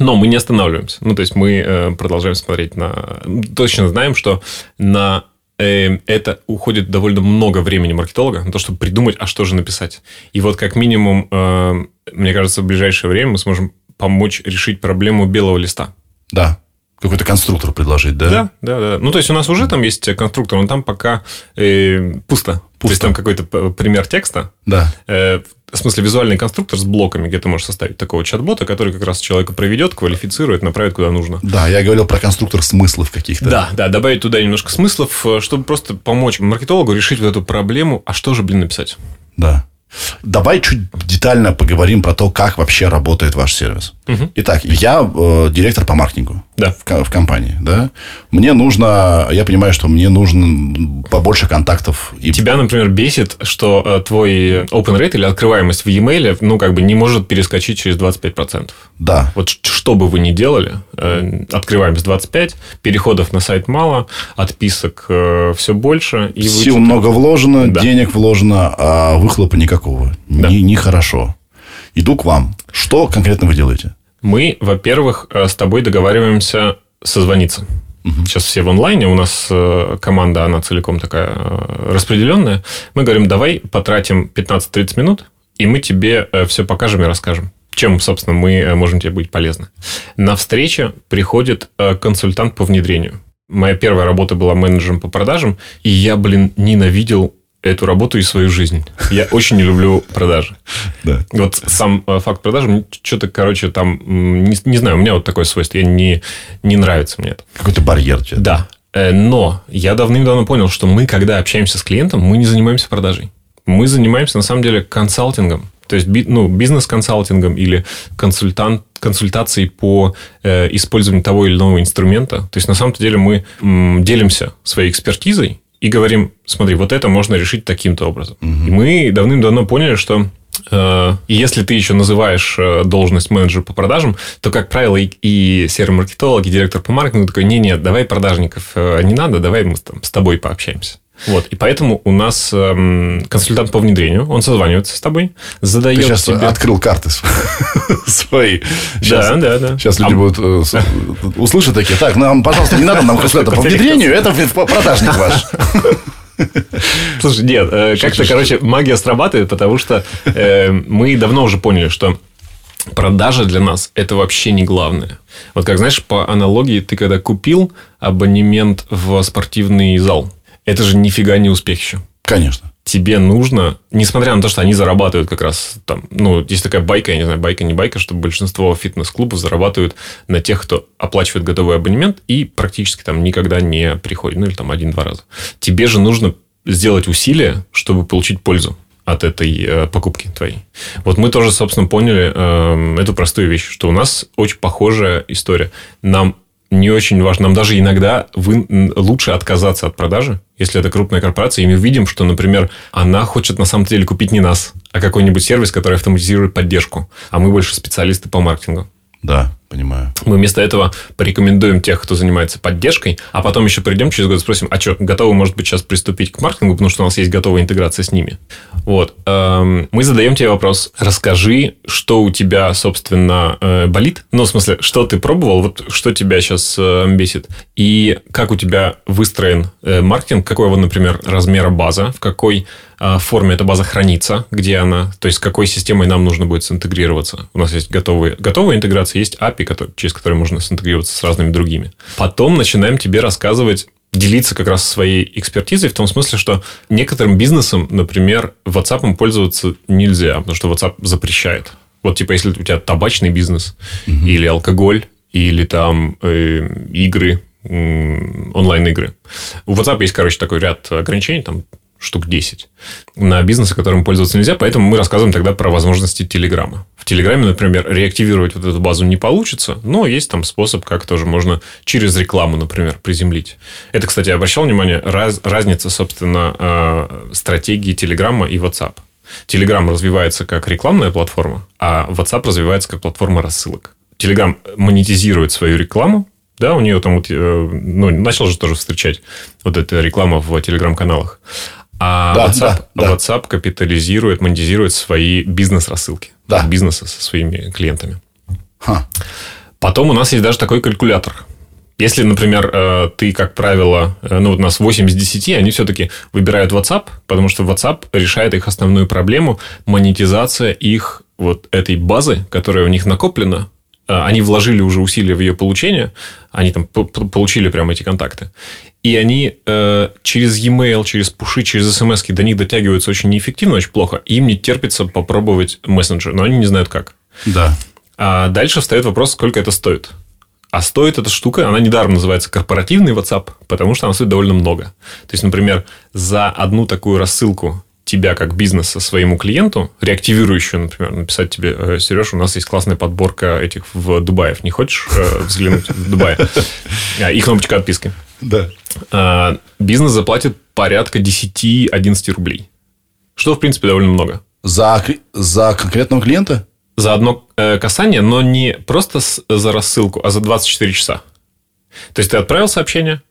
Но мы не останавливаемся. Ну, то есть, мы э, продолжаем смотреть на... Точно знаем, что на это уходит довольно много времени маркетолога на то, чтобы придумать, а что же написать. И вот как минимум, мне кажется, в ближайшее время мы сможем помочь решить проблему белого листа. Да. Какой-то конструктор предложить, да? Да, да, да. Ну, то есть, у нас уже там есть конструктор, но там пока э, пусто. Пусто. То есть, там какой-то пример текста. Да. Э, в смысле, визуальный конструктор с блоками, где ты можешь составить такого чат-бота, который как раз человека проведет, квалифицирует, направит куда нужно. Да, я говорил про конструктор смыслов каких-то. Да, да, добавить туда немножко смыслов, э, чтобы просто помочь маркетологу решить вот эту проблему, а что же, блин, написать. Да. Давай чуть детально поговорим про то, как вообще работает ваш сервис. Угу. Итак, я э, директор по маркетингу да. в, в компании. Да? Мне нужно, я понимаю, что мне нужно побольше контактов. И... Тебя, например, бесит, что э, твой open rate или открываемость в e-mail, ну, как бы не может перескочить через 25%. Да. Вот что бы вы ни делали, э, открываемость 25, переходов на сайт мало, отписок э, все больше. И Сил много вложено, да. денег вложено, а выхлопа никакого. Да. Нехорошо. Иду к вам. Что конкретно вы делаете? Мы, во-первых, э, с тобой договариваемся созвониться. Угу. Сейчас все в онлайне, у нас э, команда, она целиком такая э, распределенная. Мы говорим, давай потратим 15-30 минут, и мы тебе все покажем и расскажем. Чем, собственно, мы можем тебе быть полезны. На встрече приходит консультант по внедрению. Моя первая работа была менеджером по продажам, и я, блин, ненавидел эту работу и свою жизнь. Я очень не люблю продажи. Да. Вот сам э, факт продажи, что-то, короче, там, не, не знаю, у меня вот такое свойство, я не, не нравится мне это. Какой-то барьер. Что-то. Да. Э, но я давным-давно понял, что мы, когда общаемся с клиентом, мы не занимаемся продажей. Мы занимаемся, на самом деле, консалтингом. То есть, ну, бизнес-консалтингом или консультант, консультацией по э, использованию того или иного инструмента. То есть, на самом деле, мы м, делимся своей экспертизой и говорим, смотри, вот это можно решить таким-то образом. Угу. И мы давным-давно поняли, что э, если ты еще называешь э, должность менеджера по продажам, то, как правило, и, и серый маркетолог, и директор по маркетингу такой, не-нет, давай продажников э, не надо, давай мы там, с тобой пообщаемся. Вот, и поэтому у нас эм, консультант по внедрению, он созванивается с тобой, задает Ты сейчас тебе... открыл карты свои. Сейчас, да, да, да. Сейчас люди а... будут э, услышать такие, так, нам, пожалуйста, не надо нам консультанта по внедрению, это продажник ваш. Слушай, нет, э, как-то, короче, магия срабатывает, потому что э, мы давно уже поняли, что продажа для нас это вообще не главное. Вот как знаешь, по аналогии, ты когда купил абонемент в спортивный зал, это же нифига не успех еще. Конечно. Тебе нужно, несмотря на то, что они зарабатывают как раз там, ну, есть такая байка, я не знаю, байка, не байка, что большинство фитнес-клубов зарабатывают на тех, кто оплачивает готовый абонемент и практически там никогда не приходит, ну, или там один-два раза. Тебе же нужно сделать усилия, чтобы получить пользу от этой э, покупки твоей. Вот мы тоже, собственно, поняли э, эту простую вещь, что у нас очень похожая история. Нам не очень важно. Нам даже иногда вы, лучше отказаться от продажи, если это крупная корпорация, и мы видим, что, например, она хочет на самом деле купить не нас, а какой-нибудь сервис, который автоматизирует поддержку, а мы больше специалисты по маркетингу. Да, понимаю. Мы вместо этого порекомендуем тех, кто занимается поддержкой, а потом еще придем через год и спросим, а что, готовы, может быть, сейчас приступить к маркетингу, потому что у нас есть готовая интеграция с ними. Вот. Эм, мы задаем тебе вопрос, расскажи, что у тебя, собственно, э, болит, ну, в смысле, что ты пробовал, вот что тебя сейчас э, бесит, и как у тебя выстроен э, маркетинг, какой его, например, размера база, в какой а, форме эта база хранится, где она, то есть с какой системой нам нужно будет синтегрироваться. У нас есть готовые, готовая интеграция, есть API, который, через который можно синтегрироваться с разными другими. Потом начинаем тебе рассказывать делиться как раз своей экспертизой в том смысле, что некоторым бизнесам, например, WhatsApp пользоваться нельзя, потому что WhatsApp запрещает. Вот типа если у тебя табачный бизнес угу. или алкоголь или там э, игры, онлайн-игры. У WhatsApp есть, короче, такой ряд ограничений, там штук 10 на бизнесы, которым пользоваться нельзя, поэтому мы рассказываем тогда про возможности Телеграма. В Телеграме, например, реактивировать вот эту базу не получится, но есть там способ, как тоже можно через рекламу, например, приземлить. Это, кстати, обращал внимание, раз, разница, собственно, э, стратегии Телеграма и WhatsApp. Telegram развивается как рекламная платформа, а WhatsApp развивается как платформа рассылок. Telegram монетизирует свою рекламу, да, у нее там вот, э, ну, начал же тоже встречать вот эта реклама в телеграм-каналах. А да, WhatsApp, да, WhatsApp капитализирует, монетизирует свои бизнес-рассылки. Да. Бизнеса со своими клиентами. Ха. Потом у нас есть даже такой калькулятор. Если, например, э, ты, как правило, э, ну, вот у нас 8 из 10, они все-таки выбирают WhatsApp, потому что WhatsApp решает их основную проблему – монетизация их вот этой базы, которая у них накоплена, они вложили уже усилия в ее получение, они там получили прямо эти контакты. И они э, через e-mail, через пуши, через смс до них дотягиваются очень неэффективно, очень плохо. И им не терпится попробовать мессенджер, но они не знают как. Да. А дальше встает вопрос, сколько это стоит. А стоит эта штука, она недаром называется корпоративный WhatsApp, потому что она стоит довольно много. То есть, например, за одну такую рассылку тебя как бизнеса своему клиенту, реактивирующую, например, написать тебе, «Э, Сереж, у нас есть классная подборка этих в Дубаев. Не хочешь э, взглянуть в Дубае? А, и кнопочка отписки. Да. А, бизнес заплатит порядка 10-11 рублей. Что, в принципе, довольно много. За, за конкретного клиента? За одно э, касание, но не просто за рассылку, а за 24 часа. То есть, ты отправил сообщение,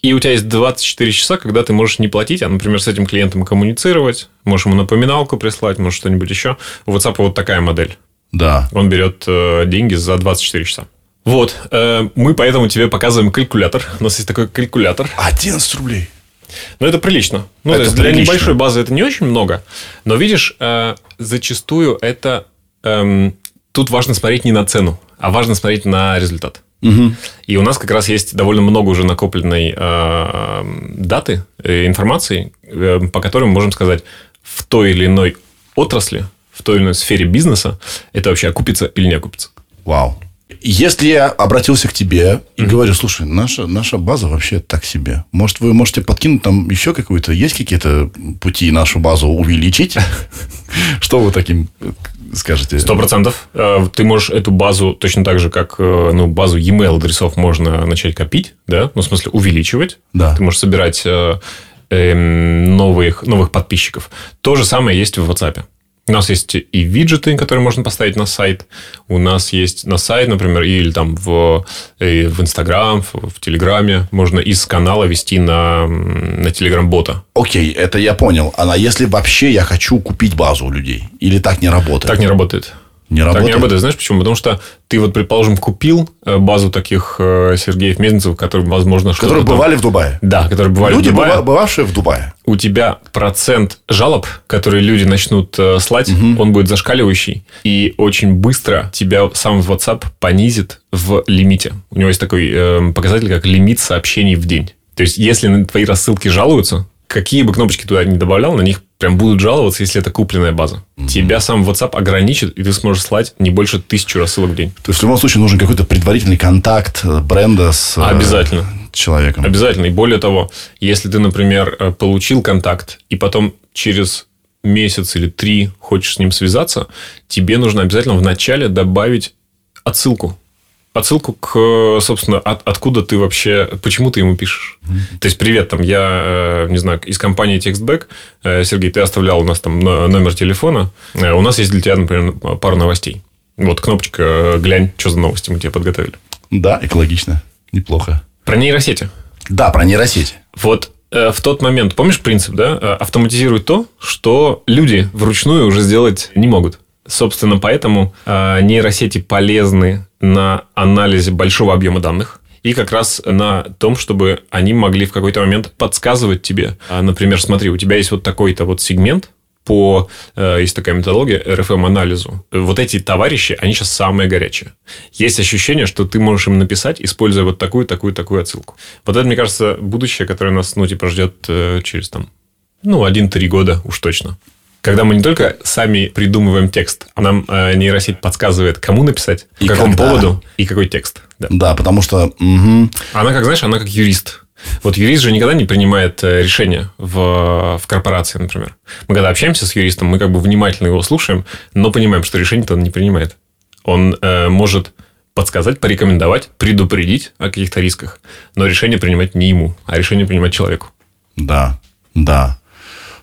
и у тебя есть 24 часа, когда ты можешь не платить, а, например, с этим клиентом коммуницировать, можешь ему напоминалку прислать, может, что-нибудь еще. У WhatsApp вот такая модель. Да. Он берет э, деньги за 24 часа. Вот, э, мы поэтому тебе показываем калькулятор. У нас есть такой калькулятор. 11 рублей. Ну, это прилично. Ну, это то есть прилично. для небольшой базы это не очень много. Но видишь, э, зачастую это... Эм, тут важно смотреть не на цену, а важно смотреть на результат. Угу. И у нас как раз есть довольно много уже накопленной э, даты, э, информации, э, по которым мы можем сказать, в той или иной отрасли, в той или иной сфере бизнеса это вообще окупится или не окупится. Вау. Если я обратился к тебе и mm-hmm. говорю, слушай, наша, наша база вообще так себе. Может, вы можете подкинуть там еще какую-то... Есть какие-то пути нашу базу увеличить? Что вы таким скажете? Сто процентов. Э, ты можешь эту базу точно так же, как э, ну, базу e-mail адресов можно начать копить, да? Ну, в смысле, увеличивать. Да. Ты можешь собирать э, эм, новых, новых подписчиков. То же самое есть в WhatsApp. У нас есть и виджеты, которые можно поставить на сайт. У нас есть на сайт, например, или там в, в Инстаграм, в, в Телеграме. Можно из канала вести на, на Телеграм-бота. Окей, это я понял. А если вообще я хочу купить базу у людей? Или так не работает? Так не работает. Не работает? Так не работает. Знаешь почему? Потому что ты вот, предположим, купил э, базу таких э, Сергеев Мезенцев, которые, возможно, что Которые бывали в Дубае? Да, которые бывали люди, в Дубае. Люди, бывавшие в Дубае. У тебя процент жалоб, которые люди начнут э, слать, угу. он будет зашкаливающий. И очень быстро тебя сам WhatsApp понизит в лимите. У него есть такой э, показатель, как лимит сообщений в день. То есть, если на твои рассылки жалуются, какие бы кнопочки туда не добавлял, на них прям будут жаловаться, если это купленная база. Mm-hmm. Тебя сам WhatsApp ограничит, и ты сможешь слать не больше тысячи рассылок в день. То есть, в любом случае, нужен какой-то предварительный контакт бренда с э, Обязательно. человеком. Обязательно. И более того, если ты, например, э, получил контакт, и потом через месяц или три хочешь с ним связаться, тебе нужно обязательно вначале добавить отсылку отсылку к, собственно, от, откуда ты вообще, почему ты ему пишешь. Mm-hmm. То есть, привет, там, я, э, не знаю, из компании TextBack, э, Сергей, ты оставлял у нас там номер телефона, э, у нас есть для тебя, например, пару новостей. Вот кнопочка, глянь, что за новости мы тебе подготовили. Да, экологично, неплохо. Про нейросети. Да, про нейросети. Вот в тот момент, помнишь принцип, да? Автоматизирует то, что люди вручную уже сделать не могут. Собственно, поэтому нейросети полезны на анализе большого объема данных и как раз на том, чтобы они могли в какой-то момент подсказывать тебе. А, например, смотри, у тебя есть вот такой-то вот сегмент, по, э, есть такая методология, RFM-анализу. Вот эти товарищи, они сейчас самые горячие. Есть ощущение, что ты можешь им написать, используя вот такую, такую, такую отсылку. Вот это, мне кажется, будущее, которое нас, ну, типа, ждет э, через там, ну, один-три года уж точно когда мы не только сами придумываем текст, а нам э, нейросеть подсказывает, кому написать, и по какому когда. поводу и какой текст. Да, да потому что... Угу. Она, как знаешь, она как юрист. Вот юрист же никогда не принимает э, решения в, в корпорации, например. Мы когда общаемся с юристом, мы как бы внимательно его слушаем, но понимаем, что решение-то он не принимает. Он э, может подсказать, порекомендовать, предупредить о каких-то рисках, но решение принимать не ему, а решение принимать человеку. Да, да.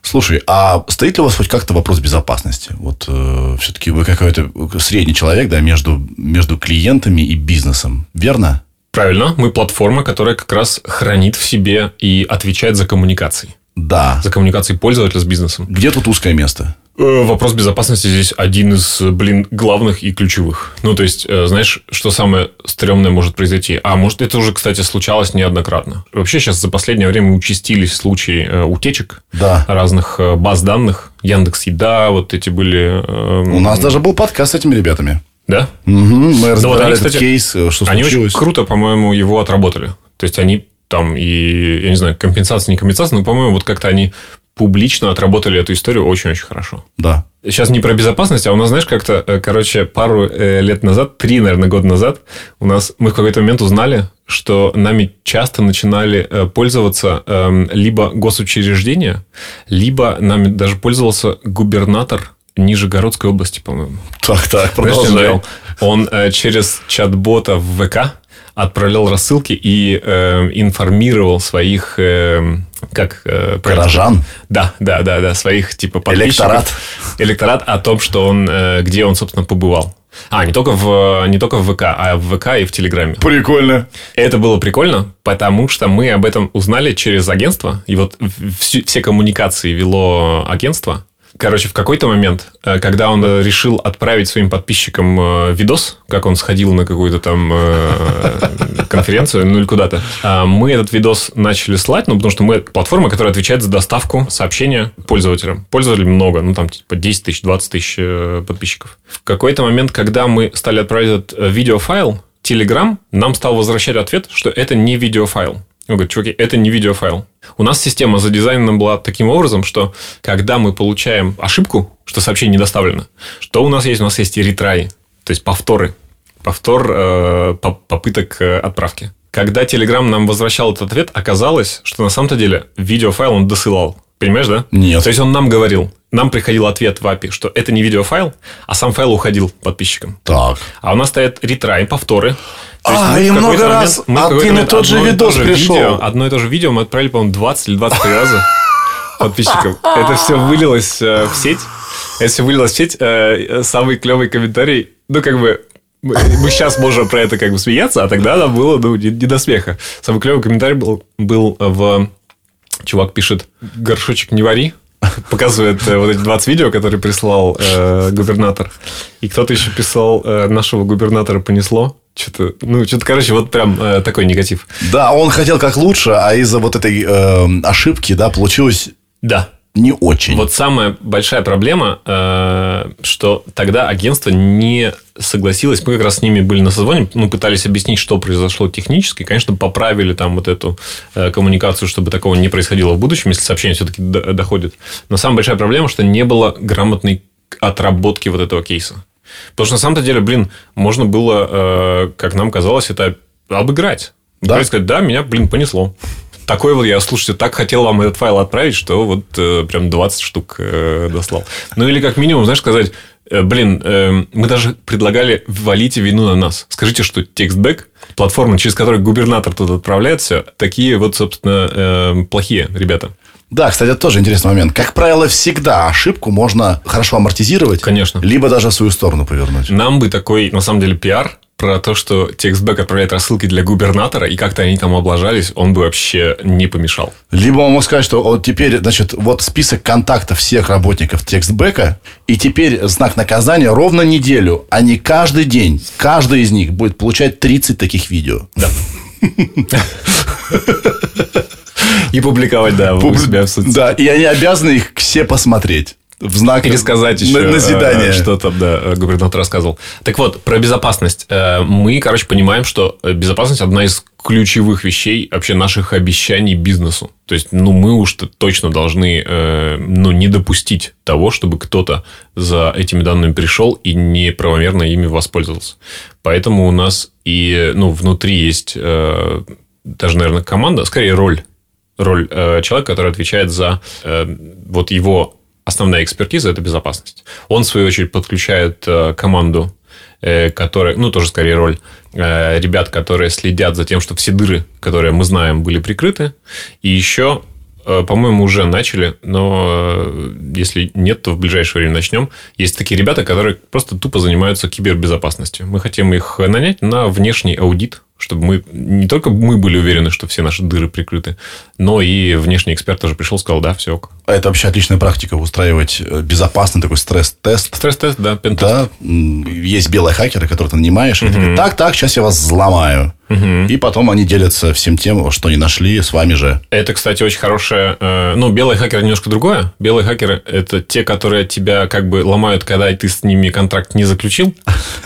Слушай, а стоит ли у вас хоть как-то вопрос безопасности? Вот э, все-таки вы какой-то средний человек, да, между, между клиентами и бизнесом, верно? Правильно. Мы платформа, которая как раз хранит в себе и отвечает за коммуникации. Да. За коммуникации пользователя с бизнесом. Где тут узкое место? Э, вопрос безопасности здесь один из, блин, главных и ключевых. Ну, то есть, э, знаешь, что самое стрёмное может произойти? А может, это уже, кстати, случалось неоднократно. Вообще сейчас за последнее время участились случаи э, утечек да. разных баз данных. Яндекс Еда, вот эти были... У нас даже был подкаст с этими ребятами. Да? Угу, мы Ну, вот разбирали они, этот кстати, кейс, что Они случилось. очень круто, по-моему, его отработали. То есть они там и, я не знаю, компенсация, не компенсация, но, по-моему, вот как-то они публично отработали эту историю очень-очень хорошо. Да. Сейчас не про безопасность, а у нас, знаешь, как-то, э, короче, пару э, лет назад, три, наверное, года назад, у нас мы в какой-то момент узнали, что нами часто начинали э, пользоваться эм, либо госучреждения, либо нами даже пользовался губернатор Нижегородской области, по-моему. Так, так, Знаешь, что он э, через чат-бота в ВК отправлял рассылки и э, информировал своих э, как э, Горожан. да, да, да, да, своих типа подписчиков. Электорат. Электорат о том, что он, э, где он, собственно, побывал. А, не только в, не только в ВК, а в ВК и в Телеграме. Прикольно. Это было прикольно, потому что мы об этом узнали через агентство, и вот в- всю- все коммуникации вело агентство. Короче, в какой-то момент, э, когда он э, решил отправить своим подписчикам э, видос, как он сходил на какую-то там конференцию, ну или куда-то, а, мы этот видос начали слать, ну, потому что мы платформа, которая отвечает за доставку сообщения пользователям. Пользователей много, ну, там, типа, 10 тысяч, 20 тысяч подписчиков. В какой-то момент, когда мы стали отправлять этот видеофайл, Telegram нам стал возвращать ответ, что это не видеофайл. Он говорит, чуваки, это не видеофайл. У нас система задизайнена была таким образом, что когда мы получаем ошибку, что сообщение не доставлено, что у нас есть? У нас есть и ретрай, то есть повторы. Повтор э, по- попыток э, отправки. Когда Telegram нам возвращал этот ответ, оказалось, что на самом-то деле видеофайл он досылал. Понимаешь, да? Нет. То есть он нам говорил, нам приходил ответ в API, что это не видеофайл, а сам файл уходил подписчикам. Так. А у нас стоят ретрай, повторы. То А, мы и много момент- раз мы в какой-то один и момент тот же видос пришел. видео- Одно и то же видео мы отправили, по-моему, 20 или 23 раза подписчикам. Это все вылилось э, в сеть. Это все вылилось в сеть. Э, Самый клевый комментарий, ну, как бы, мы сейчас можем про это как бы смеяться, а тогда нам было ну, не, не до смеха. Самый клевый комментарий был, был в... Чувак пишет, горшочек не вари. Показывает э, вот эти 20 видео, которые прислал э, губернатор. И кто-то еще писал, э, нашего губернатора понесло. Что-то, ну, что-то, короче, вот прям э, такой негатив. Да, он хотел как лучше, а из-за вот этой э, ошибки, да, получилось Да. Не очень. Вот самая большая проблема, э, что тогда агентство не согласилось. Мы как раз с ними были на созвоне, ну, пытались объяснить, что произошло технически. Конечно, поправили там вот эту э, коммуникацию, чтобы такого не происходило в будущем, если сообщение все-таки до- доходит. Но самая большая проблема, что не было грамотной отработки вот этого кейса. Потому что на самом-то деле, блин, можно было, э, как нам казалось, это обыграть. Да? сказать, да, меня, блин, понесло. Такой вот я, слушайте, так хотел вам этот файл отправить, что вот э, прям 20 штук э, дослал. Ну, или как минимум, знаешь, сказать, э, блин, э, мы даже предлагали валите вину на нас. Скажите, что текстбэк, платформа, через которую губернатор тут отправляет все, такие вот, собственно, э, плохие ребята. Да, кстати, это тоже интересный момент. Как правило, всегда ошибку можно хорошо амортизировать. Конечно. Либо даже в свою сторону повернуть. Нам бы такой, на самом деле, пиар про то, что текстбэк отправляет рассылки для губернатора, и как-то они там облажались, он бы вообще не помешал. Либо он мог сказать, что вот теперь, значит, вот список контактов всех работников текстбэка, и теперь знак наказания ровно неделю, а не каждый день. Каждый из них будет получать 30 таких видео. Да. И публиковать, да, у себя в соцсетях. Да, и они обязаны их все посмотреть. В знак Пересказать на- еще, назидания. э, что там, да, э, губернатор рассказывал. Так вот, про безопасность. Э, Мы, короче, понимаем, что э, безопасность одна из ключевых вещей вообще наших обещаний бизнесу. То есть, ну, мы уж точно должны, э, ну, не допустить того, чтобы кто-то за этими данными пришел и неправомерно ими воспользовался. Поэтому у нас и, ну, внутри есть э, даже, наверное, команда, скорее роль роль э, человека, который отвечает за э, вот его основная экспертиза это безопасность. Он, в свою очередь, подключает э, команду, э, которая, ну, тоже скорее роль э, ребят, которые следят за тем, что все дыры, которые мы знаем, были прикрыты. И еще, по-моему, уже начали, но если нет, то в ближайшее время начнем. Есть такие ребята, которые просто тупо занимаются кибербезопасностью. Мы хотим их нанять на внешний аудит, чтобы мы не только мы были уверены, что все наши дыры прикрыты, но и внешний эксперт тоже пришел, сказал, да, все ок. Это вообще отличная практика устраивать э, безопасный такой стресс-тест. Стресс-тест, да, пентест. Да, есть белые хакеры, которых ты нанимаешь, и ты говоришь, так, так, сейчас я вас взломаю. Угу. И потом они делятся всем тем, что они нашли с вами же. Это, кстати, очень хорошее... Э, ну, белые хакеры немножко другое. Белые хакеры – это те, которые тебя как бы ломают, когда ты с ними контракт не заключил,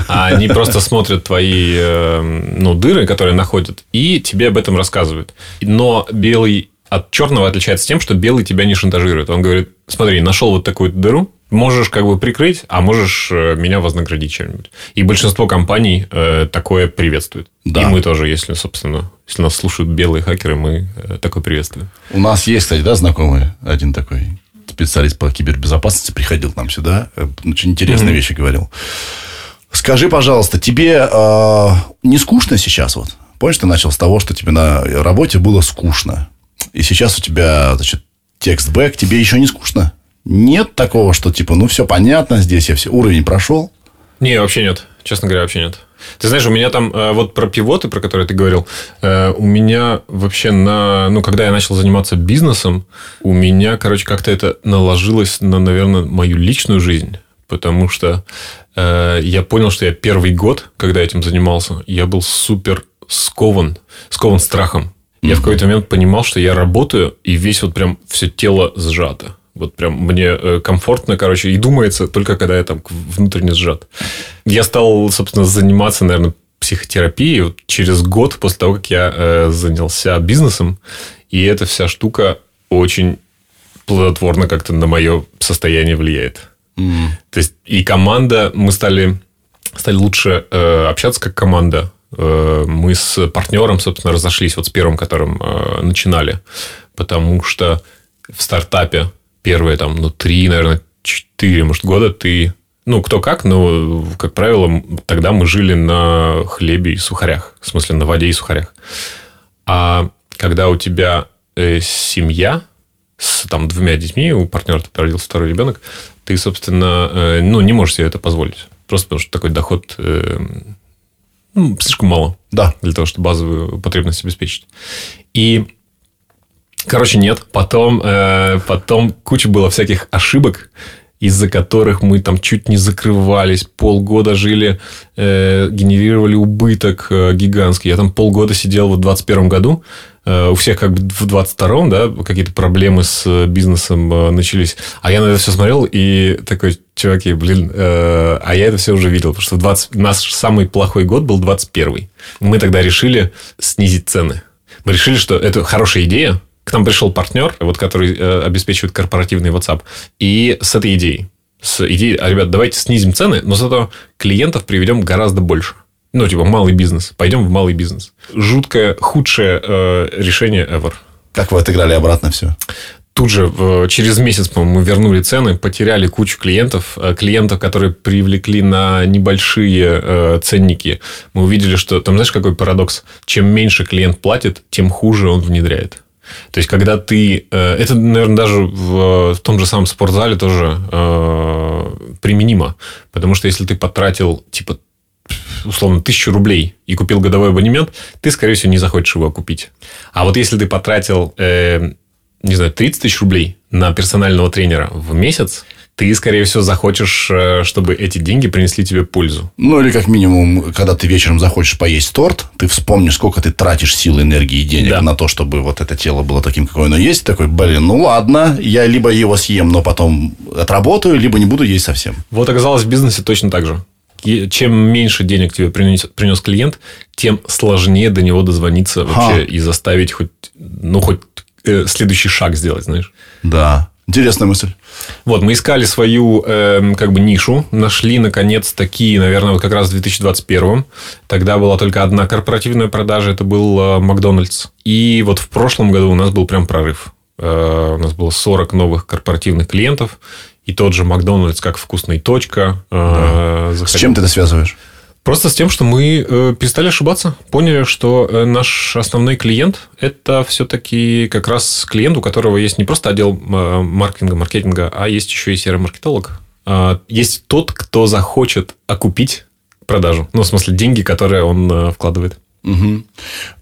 а они просто смотрят твои э, ну, дыры, которые находят, и тебе об этом рассказывают. Но белый от черного отличается тем, что белый тебя не шантажирует. Он говорит, смотри, нашел вот такую дыру, можешь как бы прикрыть, а можешь э, меня вознаградить чем-нибудь. И большинство компаний э, такое приветствует. Да. И мы тоже, если, собственно, если нас слушают белые хакеры, мы э, такое приветствуем. У нас есть, кстати, да, знакомый один такой специалист по кибербезопасности приходил к нам сюда, э, очень интересные mm-hmm. вещи говорил. Скажи, пожалуйста, тебе э, не скучно сейчас вот? Помнишь, ты начал с того, что тебе на работе было скучно, и сейчас у тебя, значит, текст бэк, тебе еще не скучно? Нет такого, что типа, ну все понятно, здесь я все уровень прошел. Не, вообще нет. Честно говоря, вообще нет. Ты знаешь, у меня там э, вот про пивоты, про которые ты говорил, э, у меня вообще на, ну, когда я начал заниматься бизнесом, у меня, короче, как-то это наложилось на, наверное, мою личную жизнь, потому что э, я понял, что я первый год, когда этим занимался, я был супер скован, скован страхом. Я в какой-то момент понимал, что я работаю, и весь вот прям все тело сжато. Вот прям мне э, комфортно, короче, и думается только когда я там внутренне сжат. Я стал, собственно, заниматься, наверное, психотерапией вот через год после того, как я э, занялся бизнесом. И эта вся штука очень плодотворно как-то на мое состояние влияет. Mm. То есть и команда, мы стали, стали лучше э, общаться как команда. Э, мы с партнером, собственно, разошлись вот с первым, которым э, начинали. Потому что в стартапе первые там, ну, три, наверное, четыре, может, года ты... Ну, кто как, но, как правило, тогда мы жили на хлебе и сухарях. В смысле, на воде и сухарях. А когда у тебя э, семья с там, двумя детьми, у партнера родился второй ребенок, ты, собственно, э, ну, не можешь себе это позволить. Просто потому что такой доход э, ну, слишком мало. Да. Для того, чтобы базовую потребность обеспечить. И Короче, нет. Потом, э, потом куча было всяких ошибок, из-за которых мы там чуть не закрывались, полгода жили, э, генерировали убыток э, гигантский. Я там полгода сидел вот в 2021 году. Э, у всех как бы в 22-м, да, какие-то проблемы с э, бизнесом э, начались. А я на это все смотрел и такой, чуваки, блин, э, а я это все уже видел. Потому что в 20... наш самый плохой год был 21-й. Мы тогда решили снизить цены. Мы решили, что это хорошая идея, к нам пришел партнер, вот, который э, обеспечивает корпоративный WhatsApp, и с этой идеей. С идеей, а, ребят, давайте снизим цены, но зато клиентов приведем гораздо больше. Ну, типа, малый бизнес. Пойдем в малый бизнес. Жуткое, худшее э, решение ever. Как вы отыграли обратно все? Тут же через месяц, по-моему, мы вернули цены, потеряли кучу клиентов, э, клиентов, которые привлекли на небольшие э, ценники. Мы увидели, что там, знаешь, какой парадокс? Чем меньше клиент платит, тем хуже он внедряет. То есть, когда ты... Э, это, наверное, даже в, том же самом спортзале тоже э, применимо. Потому что если ты потратил, типа, условно, тысячу рублей и купил годовой абонемент, ты, скорее всего, не захочешь его купить. А вот если ты потратил, э, не знаю, 30 тысяч рублей на персонального тренера в месяц, ты, скорее всего, захочешь, э, чтобы эти деньги принесли тебе пользу. Ну, или как минимум, когда ты вечером захочешь поесть торт, ты вспомнишь, сколько ты тратишь сил, энергии и денег да. на то, чтобы вот это тело было таким, какое оно есть. Такой, блин, ну ладно, я либо его съем, но потом отработаю, либо не буду есть совсем. Вот оказалось в бизнесе точно так же. Чем меньше денег тебе принес, принес клиент, тем сложнее до него дозвониться вообще Ха. и заставить хоть, ну, хоть э, следующий шаг сделать, знаешь. Да. Интересная мысль. Вот, мы искали свою э, как бы нишу, нашли, наконец, такие, наверное, вот как раз в 2021. Тогда была только одна корпоративная продажа, это был э, Макдональдс. И вот в прошлом году у нас был прям прорыв. Э, у нас было 40 новых корпоративных клиентов. И тот же Макдональдс, как вкусная точка. Э, да. С чем ты это связываешь? Просто с тем, что мы э, перестали ошибаться, поняли, что э, наш основной клиент – это все-таки как раз клиент, у которого есть не просто отдел э, маркетинга, маркетинга, а есть еще и серый маркетолог. А, есть тот, кто захочет окупить продажу. Ну, в смысле, деньги, которые он вкладывает. Угу.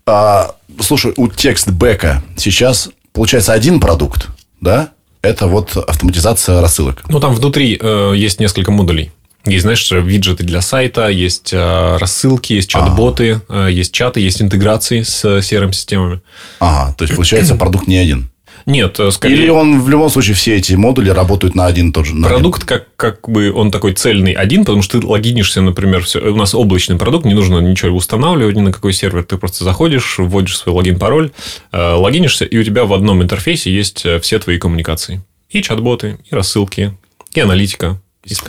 А, слушай, у текстбэка сейчас получается один продукт, да? Это вот автоматизация рассылок. Ну, там внутри э, есть несколько модулей. Есть, знаешь, виджеты для сайта, есть э, рассылки, есть чат-боты, э, есть чаты, есть интеграции с CRM-системами. Ага, то есть, получается, продукт не один. Нет, э, скорее... Или он в любом случае все эти модули работают на один тот же. на Продукт как, как бы он такой цельный один, потому что ты логинишься, например, все, у нас облачный продукт, не нужно ничего устанавливать ни на какой сервер, ты просто заходишь, вводишь свой логин, пароль, э, логинишься, и у тебя в одном интерфейсе есть э, все твои коммуникации. И чат-боты, и рассылки, и аналитика.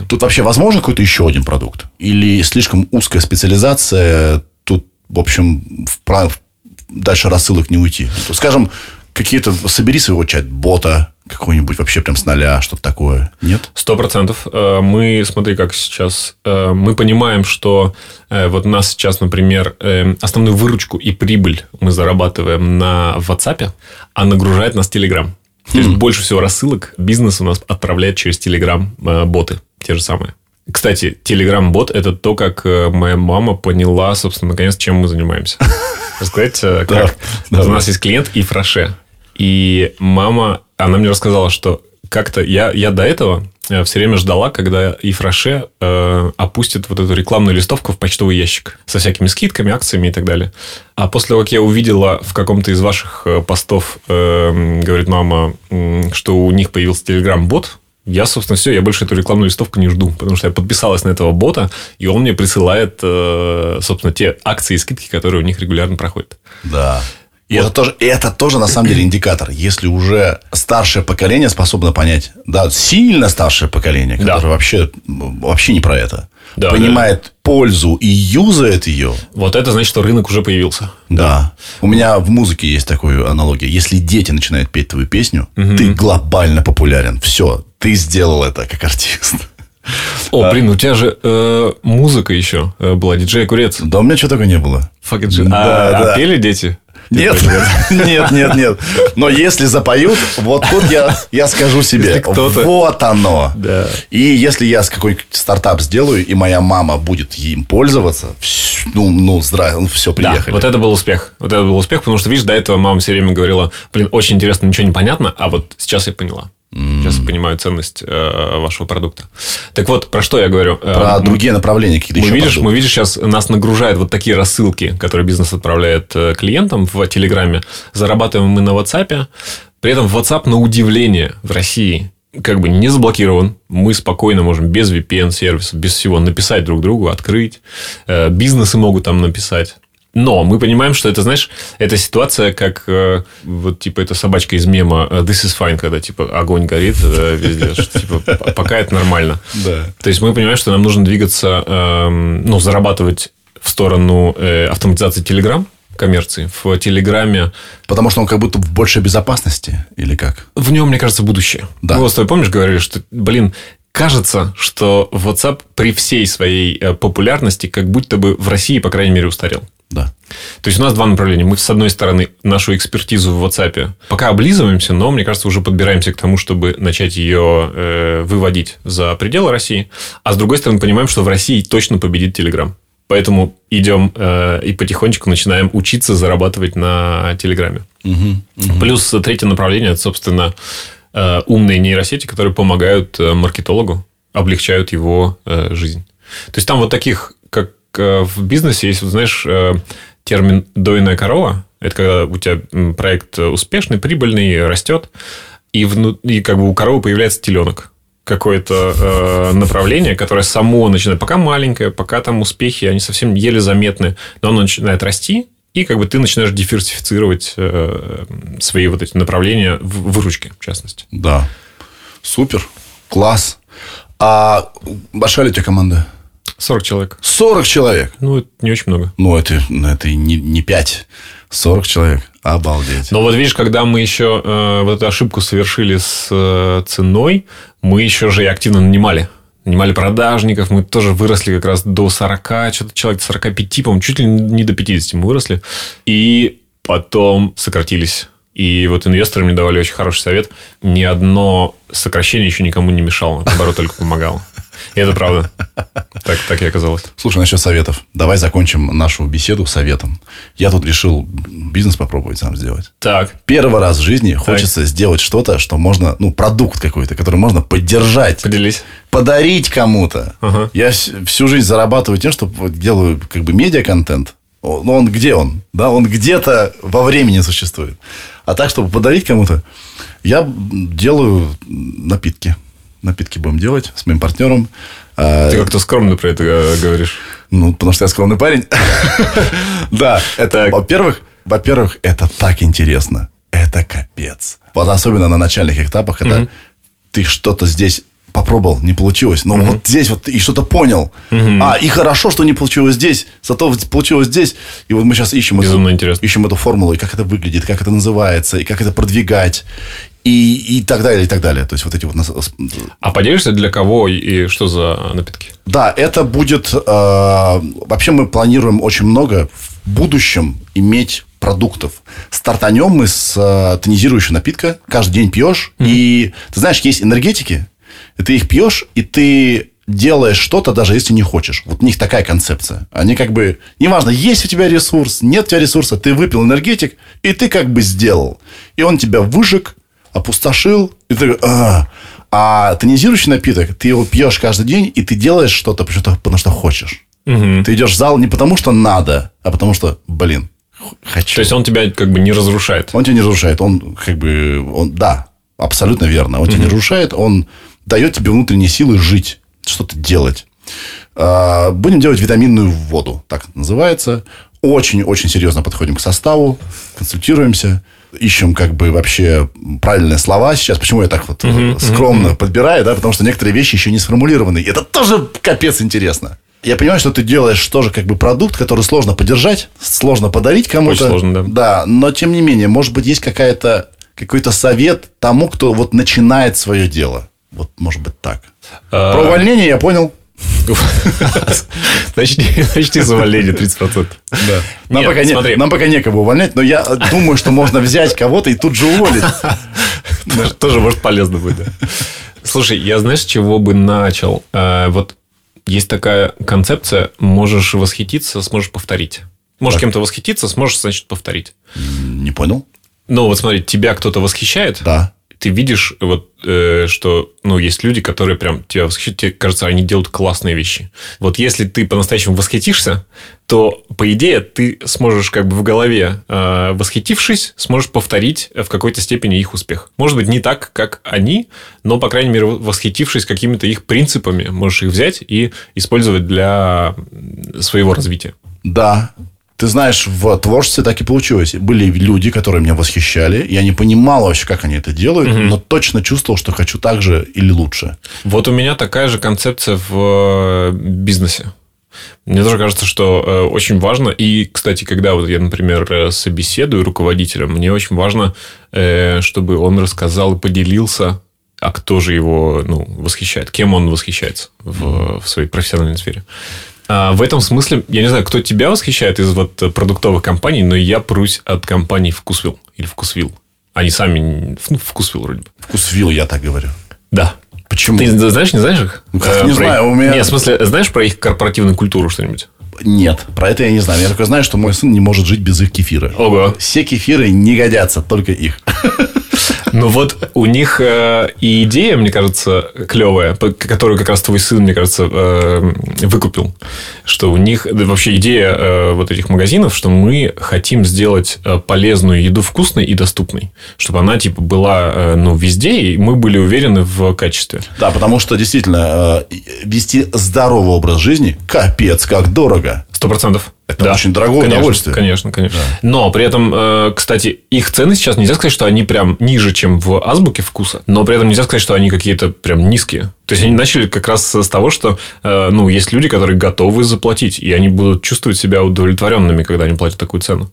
Тут вообще возможно какой-то еще один продукт? Или слишком узкая специализация, тут, в общем, вправ... дальше рассылок не уйти? Скажем, какие-то... Собери своего чат-бота, какой-нибудь вообще прям с нуля, что-то такое. Нет? Сто процентов. Э, мы, смотри, как сейчас, э, мы понимаем, что э, вот у нас сейчас, например, основную выручку и прибыль мы зарабатываем на WhatsApp, а нагружает нас Telegram. То есть, хм. больше всего рассылок бизнес у нас отправляет через Telegram боты, те же самые. Кстати, Telegram-бот – это то, как моя мама поняла, собственно, наконец, чем мы занимаемся. Рассказать, как? У нас есть клиент и Фраше. И мама, она мне рассказала, что как-то я, я до этого э, все время ждала, когда Ифраше э, опустит вот эту рекламную листовку в почтовый ящик со всякими скидками, акциями и так далее. А после того, как я увидела в каком-то из ваших э, постов, э, говорит мама, что у них появился телеграм-бот, я, собственно, все, я больше эту рекламную листовку не жду, потому что я подписалась на этого бота, и он мне присылает, э, собственно, те акции и скидки, которые у них регулярно проходят. Да. И вот. это тоже, это тоже на самом деле индикатор. Если уже старшее поколение способно понять, да, сильно старшее поколение, которое да. вообще, вообще не про это, да, понимает да. пользу и юзает ее. Вот это значит, что рынок уже появился. Да. да. У меня в музыке есть такая аналогия. Если дети начинают петь твою песню, угу. ты глобально популярен. Все, ты сделал это как артист. О, блин, у тебя же э, музыка еще э, была, диджей Курец. Да, у меня чего только не было. Fuck it, а, да, а, да. пели дети? Нет, нет, нет, нет. Но если запоют, вот тут я, я скажу себе, вот оно. Да. И если я с какой-нибудь стартап сделаю, и моя мама будет им пользоваться, ну, ну, здравия, ну, все, приехали. Да, вот это был успех. Вот это был успех, потому что, видишь, до этого мама все время говорила, блин, очень интересно, ничего не понятно, а вот сейчас я поняла. Сейчас я понимаю ценность э, вашего продукта. Так вот, про что я говорю? Про э, другие направления какие-то мы еще видишь, Мы видишь, сейчас нас нагружают вот такие рассылки, которые бизнес отправляет э, клиентам в Телеграме. Зарабатываем мы на WhatsApp. При этом WhatsApp, на удивление, в России как бы не заблокирован. Мы спокойно можем без VPN-сервиса, без всего написать друг другу, открыть. Э, бизнесы могут там написать. Но мы понимаем, что это, знаешь, эта ситуация, как э, вот типа эта собачка из мема э, This is fine, когда типа огонь горит э, везде, что типа пока это нормально. Да. То есть мы понимаем, что нам нужно двигаться, э, ну, зарабатывать в сторону э, автоматизации Telegram коммерции в Телеграме. Потому что он как будто в большей безопасности или как? В нем, мне кажется, будущее. Да. Мы вот с тобой, помнишь, говорили, что, блин, кажется, что WhatsApp при всей своей э, популярности как будто бы в России, по крайней мере, устарел. Да. То есть у нас два направления. Мы, с одной стороны, нашу экспертизу в WhatsApp пока облизываемся, но, мне кажется, уже подбираемся к тому, чтобы начать ее э, выводить за пределы России. А с другой стороны, понимаем, что в России точно победит Telegram. Поэтому идем э, и потихонечку начинаем учиться зарабатывать на Телеграме. Угу, угу. Плюс третье направление это, собственно, э, умные нейросети, которые помогают э, маркетологу, облегчают его э, жизнь. То есть там вот таких Э, в бизнесе есть, вот, знаешь, э, термин «дойная корова». Это когда у тебя проект успешный, прибыльный, растет, и, вну... и как бы у коровы появляется теленок какое-то э, направление, которое само начинает, пока маленькое, пока там успехи, они совсем еле заметны, но оно начинает расти, и как бы ты начинаешь диверсифицировать э, свои вот эти направления в выручке, в частности. Да. Супер. Класс. А большая ли у тебя команда? 40 человек. 40 человек? Ну, это не очень много. Ну, это, это не, не 5. 40 человек. Обалдеть. Но вот видишь, когда мы еще э, вот эту ошибку совершили с э, ценой, мы еще же и активно нанимали. Нанимали продажников, мы тоже выросли как раз до 40, что-то человек 45, по-моему, чуть ли не до 50 мы выросли. И потом сократились. И вот инвесторы мне давали очень хороший совет. Ни одно сокращение еще никому не мешало, наоборот, только помогало. И это правда. Так, так и оказалось. Слушай, насчет советов. Давай закончим нашу беседу советом. Я тут решил бизнес попробовать сам сделать. Так. Первый раз в жизни хочется сделать что-то, что можно, ну, продукт какой-то, который можно поддержать. Поделись. Подарить кому-то. Ага. Я вс- всю жизнь зарабатываю тем, что делаю как бы медиа-контент. Но он где он? Да, он где-то во времени существует. А так, чтобы подарить кому-то, я делаю напитки. Напитки будем делать с моим партнером. А, Ты как-то скромно про это говоришь. ну, потому что я скромный парень. Да, это, во-первых, во-первых, это так интересно. Это капец. Вот особенно на начальных этапах, когда ты что-то здесь попробовал, не получилось. Но вот здесь вот и что-то понял. А, и хорошо, что не получилось здесь, зато получилось здесь. И вот мы сейчас эту, ищем эту формулу, и как это выглядит, как это называется, и как это продвигать, и, и так далее, и так далее. То есть вот эти вот... А поделишься для кого и что за напитки? Да, это будет... э, вообще мы планируем очень много в будущем иметь продуктов. Стартанем мы с э, тонизирующего напитка. Каждый день пьешь. И ты знаешь, есть энергетики. И ты их пьешь, и ты делаешь что-то, даже если не хочешь. Вот у них такая концепция. Они как бы... Неважно, есть у тебя ресурс, нет у тебя ресурса, ты выпил энергетик, и ты как бы сделал. И он тебя выжег, опустошил, и ты «А». А тонизирующий напиток, ты его пьешь каждый день, и ты делаешь что-то, потому что, хочешь. Ты идешь в зал не потому, что надо, а потому что, блин, хочу. То есть он тебя как бы не разрушает. Он тебя не разрушает. Он как бы... Он, да, абсолютно верно. Он тебя не разрушает. Он дает тебе внутренние силы жить, что-то делать. А, Будем делать витаминную воду, так называется. Очень-очень серьезно подходим к составу, консультируемся, ищем как бы вообще правильные слова сейчас. Почему я так вот э, скромно подбираю, да? Потому что некоторые вещи еще не сформулированы. И это тоже капец интересно. Я понимаю, что ты делаешь тоже как бы продукт, который сложно поддержать, сложно подарить кому-то. Очень сложно, да. Да, но тем не менее, может быть, есть какая-то какой-то совет тому, кто вот начинает свое дело. Вот, может быть, так. А, Про увольнение я понял. Начни, начни с увольнения 30%. Нам, Нет, пока не- смотри. нам пока некого увольнять, но я думаю, что можно взять кого-то и тут же уволить. Тоже- Тоже, может, полезно будет, да. Слушай, я знаешь, с чего бы начал? Э, Вот есть такая концепция, можешь восхититься, сможешь повторить. Можешь кем-то восхититься, сможешь, значит, повторить. Не понял? Ну, вот смотри, тебя кто-то восхищает, Да. Ты видишь, вот, э, что ну, есть люди, которые прям тебя восхищают, тебе кажется, они делают классные вещи. Вот если ты по-настоящему восхитишься, то, по идее, ты сможешь как бы в голове, э, восхитившись, сможешь повторить в какой-то степени их успех. Может быть, не так, как они, но, по крайней мере, восхитившись какими-то их принципами, можешь их взять и использовать для своего развития. Да. Ты знаешь, в творчестве так и получилось. Были люди, которые меня восхищали. Я не понимал вообще, как они это делают, но точно чувствовал, что хочу так же или лучше. Вот у меня такая же концепция в э, бизнесе. Мне тоже кажется, что э, очень важно, и, кстати, когда вот я, например, э, собеседую руководителя, мне очень важно, чтобы он рассказал и поделился, а кто же его ну, восхищает, кем он восхищается в, в своей профессиональной сфере. А в этом смысле, я не знаю, кто тебя восхищает из вот продуктовых компаний, но я прусь от компании Вкусвилл или Вкусвилл. Они сами, ну, Вкусвилл вроде бы. Вкусвилл, я так говорю. Да. Почему? Ты знаешь, не знаешь их? Ну, как Э, не про знаю, их- у меня- Нет, в смысле, знаешь про их корпоративную культуру что-нибудь? Нет, про это я не знаю. Я только знаю, что мой сын не может жить без их кефира. Ого. Все кефиры не годятся, только их. Ну вот у них э, и идея, мне кажется, клевая, которую как раз твой сын, мне кажется, э, выкупил. Что у них да, вообще идея э, вот этих магазинов, что мы хотим сделать полезную еду вкусной и доступной. Чтобы она типа была ну, везде, и мы были уверены в качестве. Да, потому что действительно вести здоровый образ жизни капец как дорого. Сто процентов. Это очень дорогое конечно, удовольствие. Конечно, конечно. Но при этом, э, кстати, их цены сейчас нельзя сказать, что они прям ниже, чем в азбуке вкуса, но при этом нельзя сказать, что они какие-то прям низкие. То есть они начали как раз с того, что э, ну, есть люди, которые готовы заплатить, и они будут чувствовать себя удовлетворенными, когда они платят такую цену.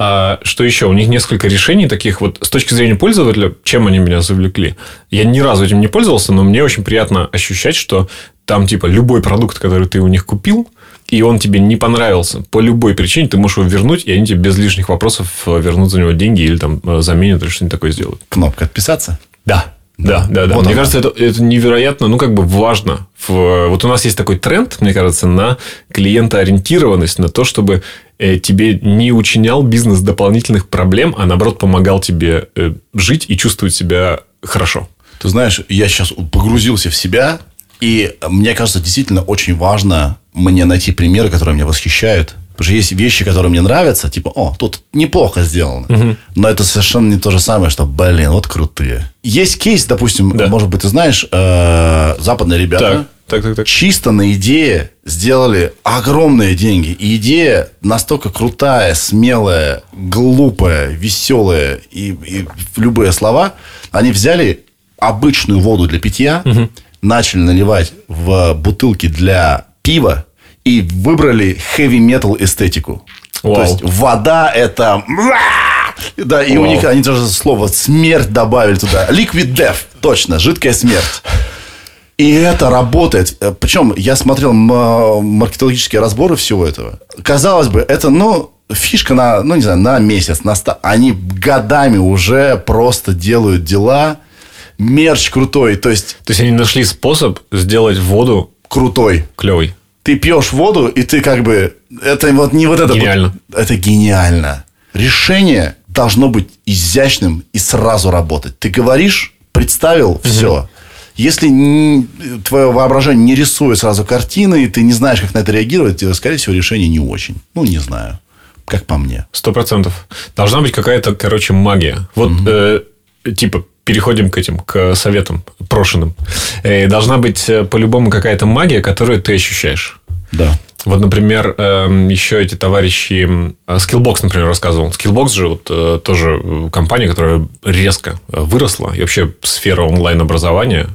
А что еще? У них несколько решений таких вот с точки зрения пользователя, чем они меня завлекли. Я ни разу этим не пользовался, но мне очень приятно ощущать, что там типа любой продукт, который ты у них купил, и он тебе не понравился по любой причине, ты можешь его вернуть, и они тебе без лишних вопросов э, вернут за него деньги или там э, заменят или что-нибудь такое сделают. Кнопка отписаться. Да. Да, да, да. Вот мне она. кажется, это, это невероятно, ну, как бы важно. В- вот у нас есть такой тренд, мне кажется, на клиентоориентированность, на то, чтобы э, тебе не учинял бизнес дополнительных проблем, а наоборот помогал тебе э, жить и чувствовать себя хорошо. Ты знаешь, я сейчас погрузился в себя, и мне кажется, действительно очень важно мне найти примеры, которые меня восхищают. Потому что есть вещи, которые мне нравятся, типа, о, тут неплохо сделано. Но это совершенно не то же самое, что, блин, вот крутые. Есть кейс, допустим, Да. может быть, ты знаешь, э, западные ребята Так, так, так, так. чисто на идее сделали огромные деньги. И идея настолько крутая, смелая, глупая, веселая и, и любые слова. Они взяли обычную воду для питья, начали наливать в бутылки для пива и выбрали heavy-metal эстетику. Вау. То есть вода это... Да, и у Вау. них они даже слово смерть добавили туда. Liquid death, точно, жидкая смерть. И это работает. Э, Причем я смотрел м- маркетологические разборы всего этого. Казалось бы, это, ну, фишка на, ну, не знаю, на месяц, на ста... Они годами уже просто делают дела. Мерч крутой, то есть То есть они нашли способ сделать воду крутой. клевой. Ты пьешь воду, и ты как бы... Это вот не вот это... вот- Гениально. это гениально. Решение должно быть изящным и сразу работать. Ты говоришь, представил, все. Если не- твое воображение не рисует сразу картины, и ты не знаешь, как на это реагировать, то, скорее всего, решение не очень. Ну, не знаю. Как по мне. Сто процентов. Должна быть какая-то, короче, магия. Вот, э, типа, переходим к этим, к советам прошенным. Э, должна быть э, по-любому какая-то магия, которую ты ощущаешь. Да. Вот, например, эм, еще эти товарищи... Skillbox, например, рассказывал. Skillbox же вот э, тоже компания, которая резко выросла. И вообще сфера онлайн-образования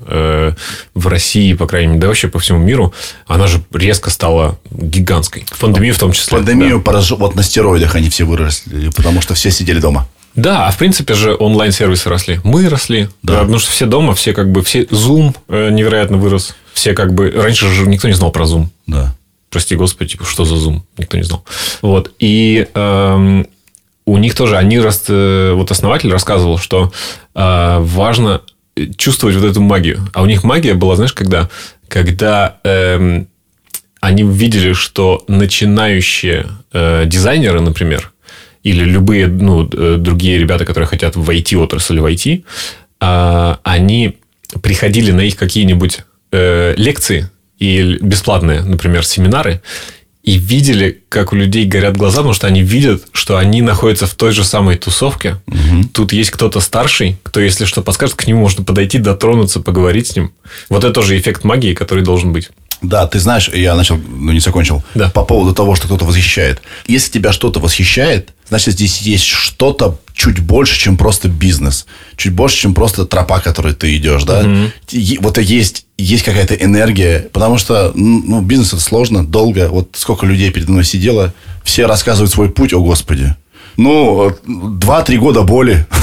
в России, по крайней мере, да вообще по всему миру, она же резко стала гигантской. В пандемию в том числе. Пандемию пораж- вот на стероидах они все выросли, потому что все сидели дома. Да, а в принципе же онлайн-сервисы росли. Мы росли. Да. Да. Потому что все дома, все как бы, все Zoom э, невероятно вырос. Все как бы... Раньше же никто не знал про Zoom. Да. Прости господи, типа, что за Zoom? Никто не знал. Вот. И эм, у них тоже, они, рас- э, вот основатель рассказывал, что э, важно чувствовать вот эту магию. А у них магия была, знаешь, когда? Когда эм, они видели, что начинающие э, дизайнеры, например, или любые ну, э, другие ребята, которые хотят в IT-отрасль войти, а, они приходили на их какие-нибудь э, лекции и бесплатные, например, семинары, и видели, как у людей горят глаза, потому что они видят, что они находятся в той же самой тусовке. Тут есть кто-то старший, кто, если что подскажет, к нему можно подойти, дотронуться, поговорить с ним. Вот это тоже эффект магии, который должен быть. Да, ты знаешь, я начал, но не закончил. Да. По поводу того, что кто-то восхищает. Если тебя что-то восхищает, значит, здесь есть что-то чуть больше, чем просто бизнес. Чуть больше, чем просто тропа, которой ты идешь, да? Е- Вот есть, есть какая-то энергия. Потому что, ну, бизнес это сложно, долго. Вот сколько людей передо мной сидело, все рассказывают свой путь, о господи. Ну, два-три года боли.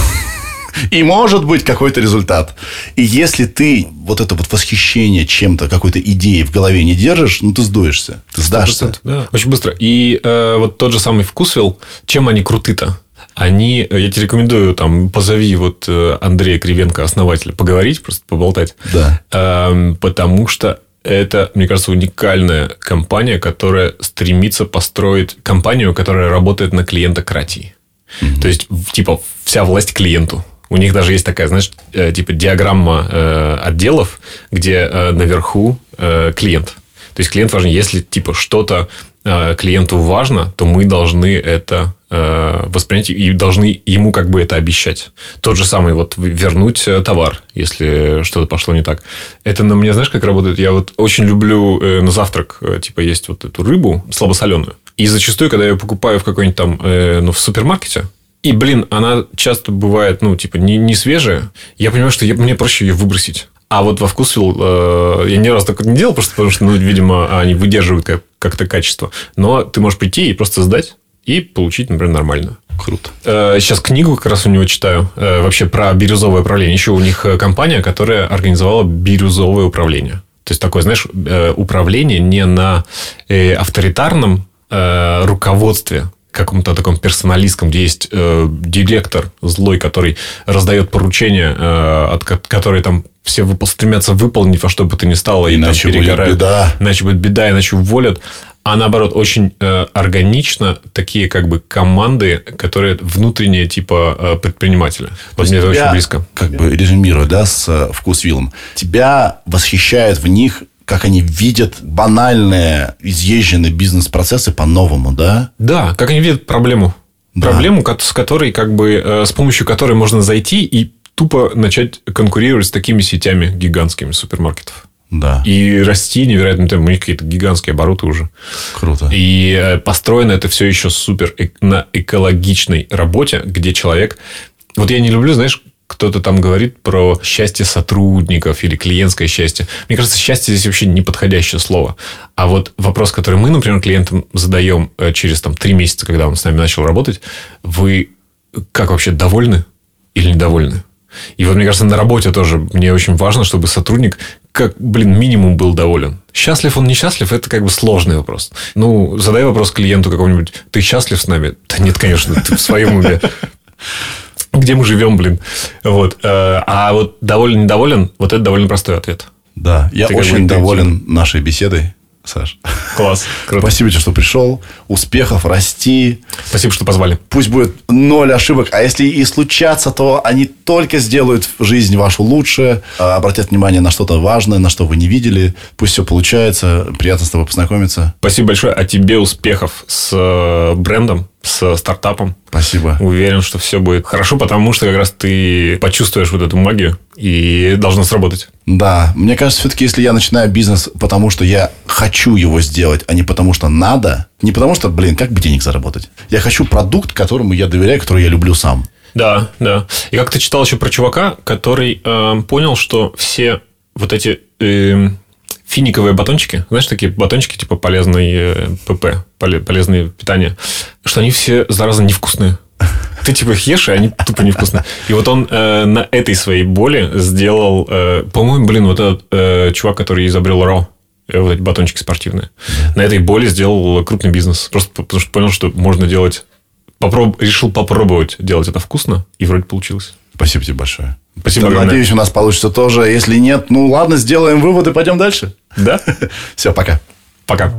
И может быть какой-то результат. И если ты вот это вот восхищение чем-то, какой-то идеей в голове не держишь, ну ты сдуешься. Ты сдашься. 100%, Да, очень быстро. И э, вот тот же самый вкусвилл, чем они круты-то? Они, э, я тебе рекомендую, там, позови вот э, Андрея Кривенко, основателя, поговорить, просто поболтать. Да. Эм, потому что это, мне кажется, уникальная компания, которая стремится построить компанию, которая работает на клиентократии. То есть, типа, вся власть клиенту. У них даже есть такая, знаешь, э, типа диаграмма э, отделов, где э, наверху клиент. То есть клиент важен. Если типа что-то клиенту важно, то мы должны это воспринять и должны ему как бы это обещать. Тот же самый вот вернуть товар, если что-то пошло не так. Это на мне, знаешь, как работает? Я вот очень люблю на завтрак типа есть вот эту рыбу слабосоленую. И зачастую, когда я ее покупаю в какой-нибудь там, ну, в супермаркете, и, блин, она часто бывает, ну, типа, не, не свежая. Я понимаю, что я- мне проще ее выбросить. А вот во вкусвилл э, я ни разу так не делал, просто потому что, ну, видимо, они выдерживают как- как-то качество. Но ты можешь прийти и просто сдать и получить, например, нормально. Круто. Э, Сейчас книгу как раз у него читаю. э, Вообще про бирюзовое управление. Еще у них э, компания, которая организовала бирюзовое управление. То есть, такое, знаешь, э, управление не на э, авторитарном руководстве каком-то таком персоналистском, где есть э, директор злой, который раздает поручения, э, от которые там все выпол- стремятся выполнить во что бы то ни стало, и Иначе там будет беда. Иначе будет беда, иначе уволят. А наоборот, очень э, органично такие как бы команды, которые внутренние типа э, предпринимателя. Вот мне это очень близко. Как бы резюмируя, да, с э, вкусвиллом. Тебя восхищает в них, как они видят банальные, изъезженные бизнес-процессы по-новому, да? Да, как они видят проблему. Да. Проблему, с которой, как бы, э, с помощью которой можно зайти и тупо начать конкурировать с такими сетями гигантскими супермаркетов. Да. И расти невероятно темпом. У них какие-то гигантские обороты уже. Круто. И э, построено это все еще супер на экологичной работе, где человек... Вот я не люблю, знаешь, кто-то там говорит про счастье сотрудников или клиентское счастье. Мне кажется, счастье здесь вообще неподходящее слово. А вот вопрос, который мы, например, клиентам задаем э, через там, три месяца, когда он с нами начал работать, вы как вообще довольны или недовольны? И вот, мне кажется, на работе тоже мне очень важно, чтобы сотрудник как, блин, минимум был доволен. Счастлив он, несчастлив, это как бы сложный вопрос. Ну, задай вопрос клиенту какому-нибудь, ты счастлив с нами? Да нет, конечно, ты в своем уме. Где мы живем, блин. Вот. Э, А вот доволен, недоволен, вот это довольно простой ответ. Да, я Ты очень доволен нашей беседой, Саш. Класс. Круто. Спасибо тебе, что пришел. Успехов, расти. Спасибо, что позвали. Пусть будет ноль ошибок, а если и случатся, то они только сделают жизнь вашу лучше, а, обратят внимание на что-то важное, на что вы не видели. Пусть все получается. Приятно с тобой познакомиться. Спасибо большое. А тебе успехов с э, брендом, с стартапом. Спасибо. Уверен, что все будет хорошо, потому что как раз ты почувствуешь вот эту магию и должно сработать. Да, мне кажется, все-таки, если я начинаю бизнес, потому что я хочу его сделать, а не потому что надо, не потому что, блин, как бы денег заработать. Я хочу продукт, которому я доверяю, который я люблю сам. Да, да. И как ты читал еще про чувака, который э, понял, что все вот эти э, финиковые батончики, знаешь, такие батончики типа полезный э, ПП, поле- полезные питания, что они все, зараза, невкусные. Ты типа их ешь, и они тупо невкусные. И вот он э, на этой своей боли сделал, э, по-моему, блин, вот этот э, чувак, который изобрел РАО, э, вот эти батончики спортивные, на этой боли сделал крупный бизнес. Просто потому что понял, что можно делать попроб... решил попробовать делать это вкусно, и вроде получилось. Спасибо тебе большое. Спасибо Да, огромное. Надеюсь, у нас получится тоже. Если нет, ну ладно, сделаем выводы, пойдем дальше. Да? Все, пока. Пока.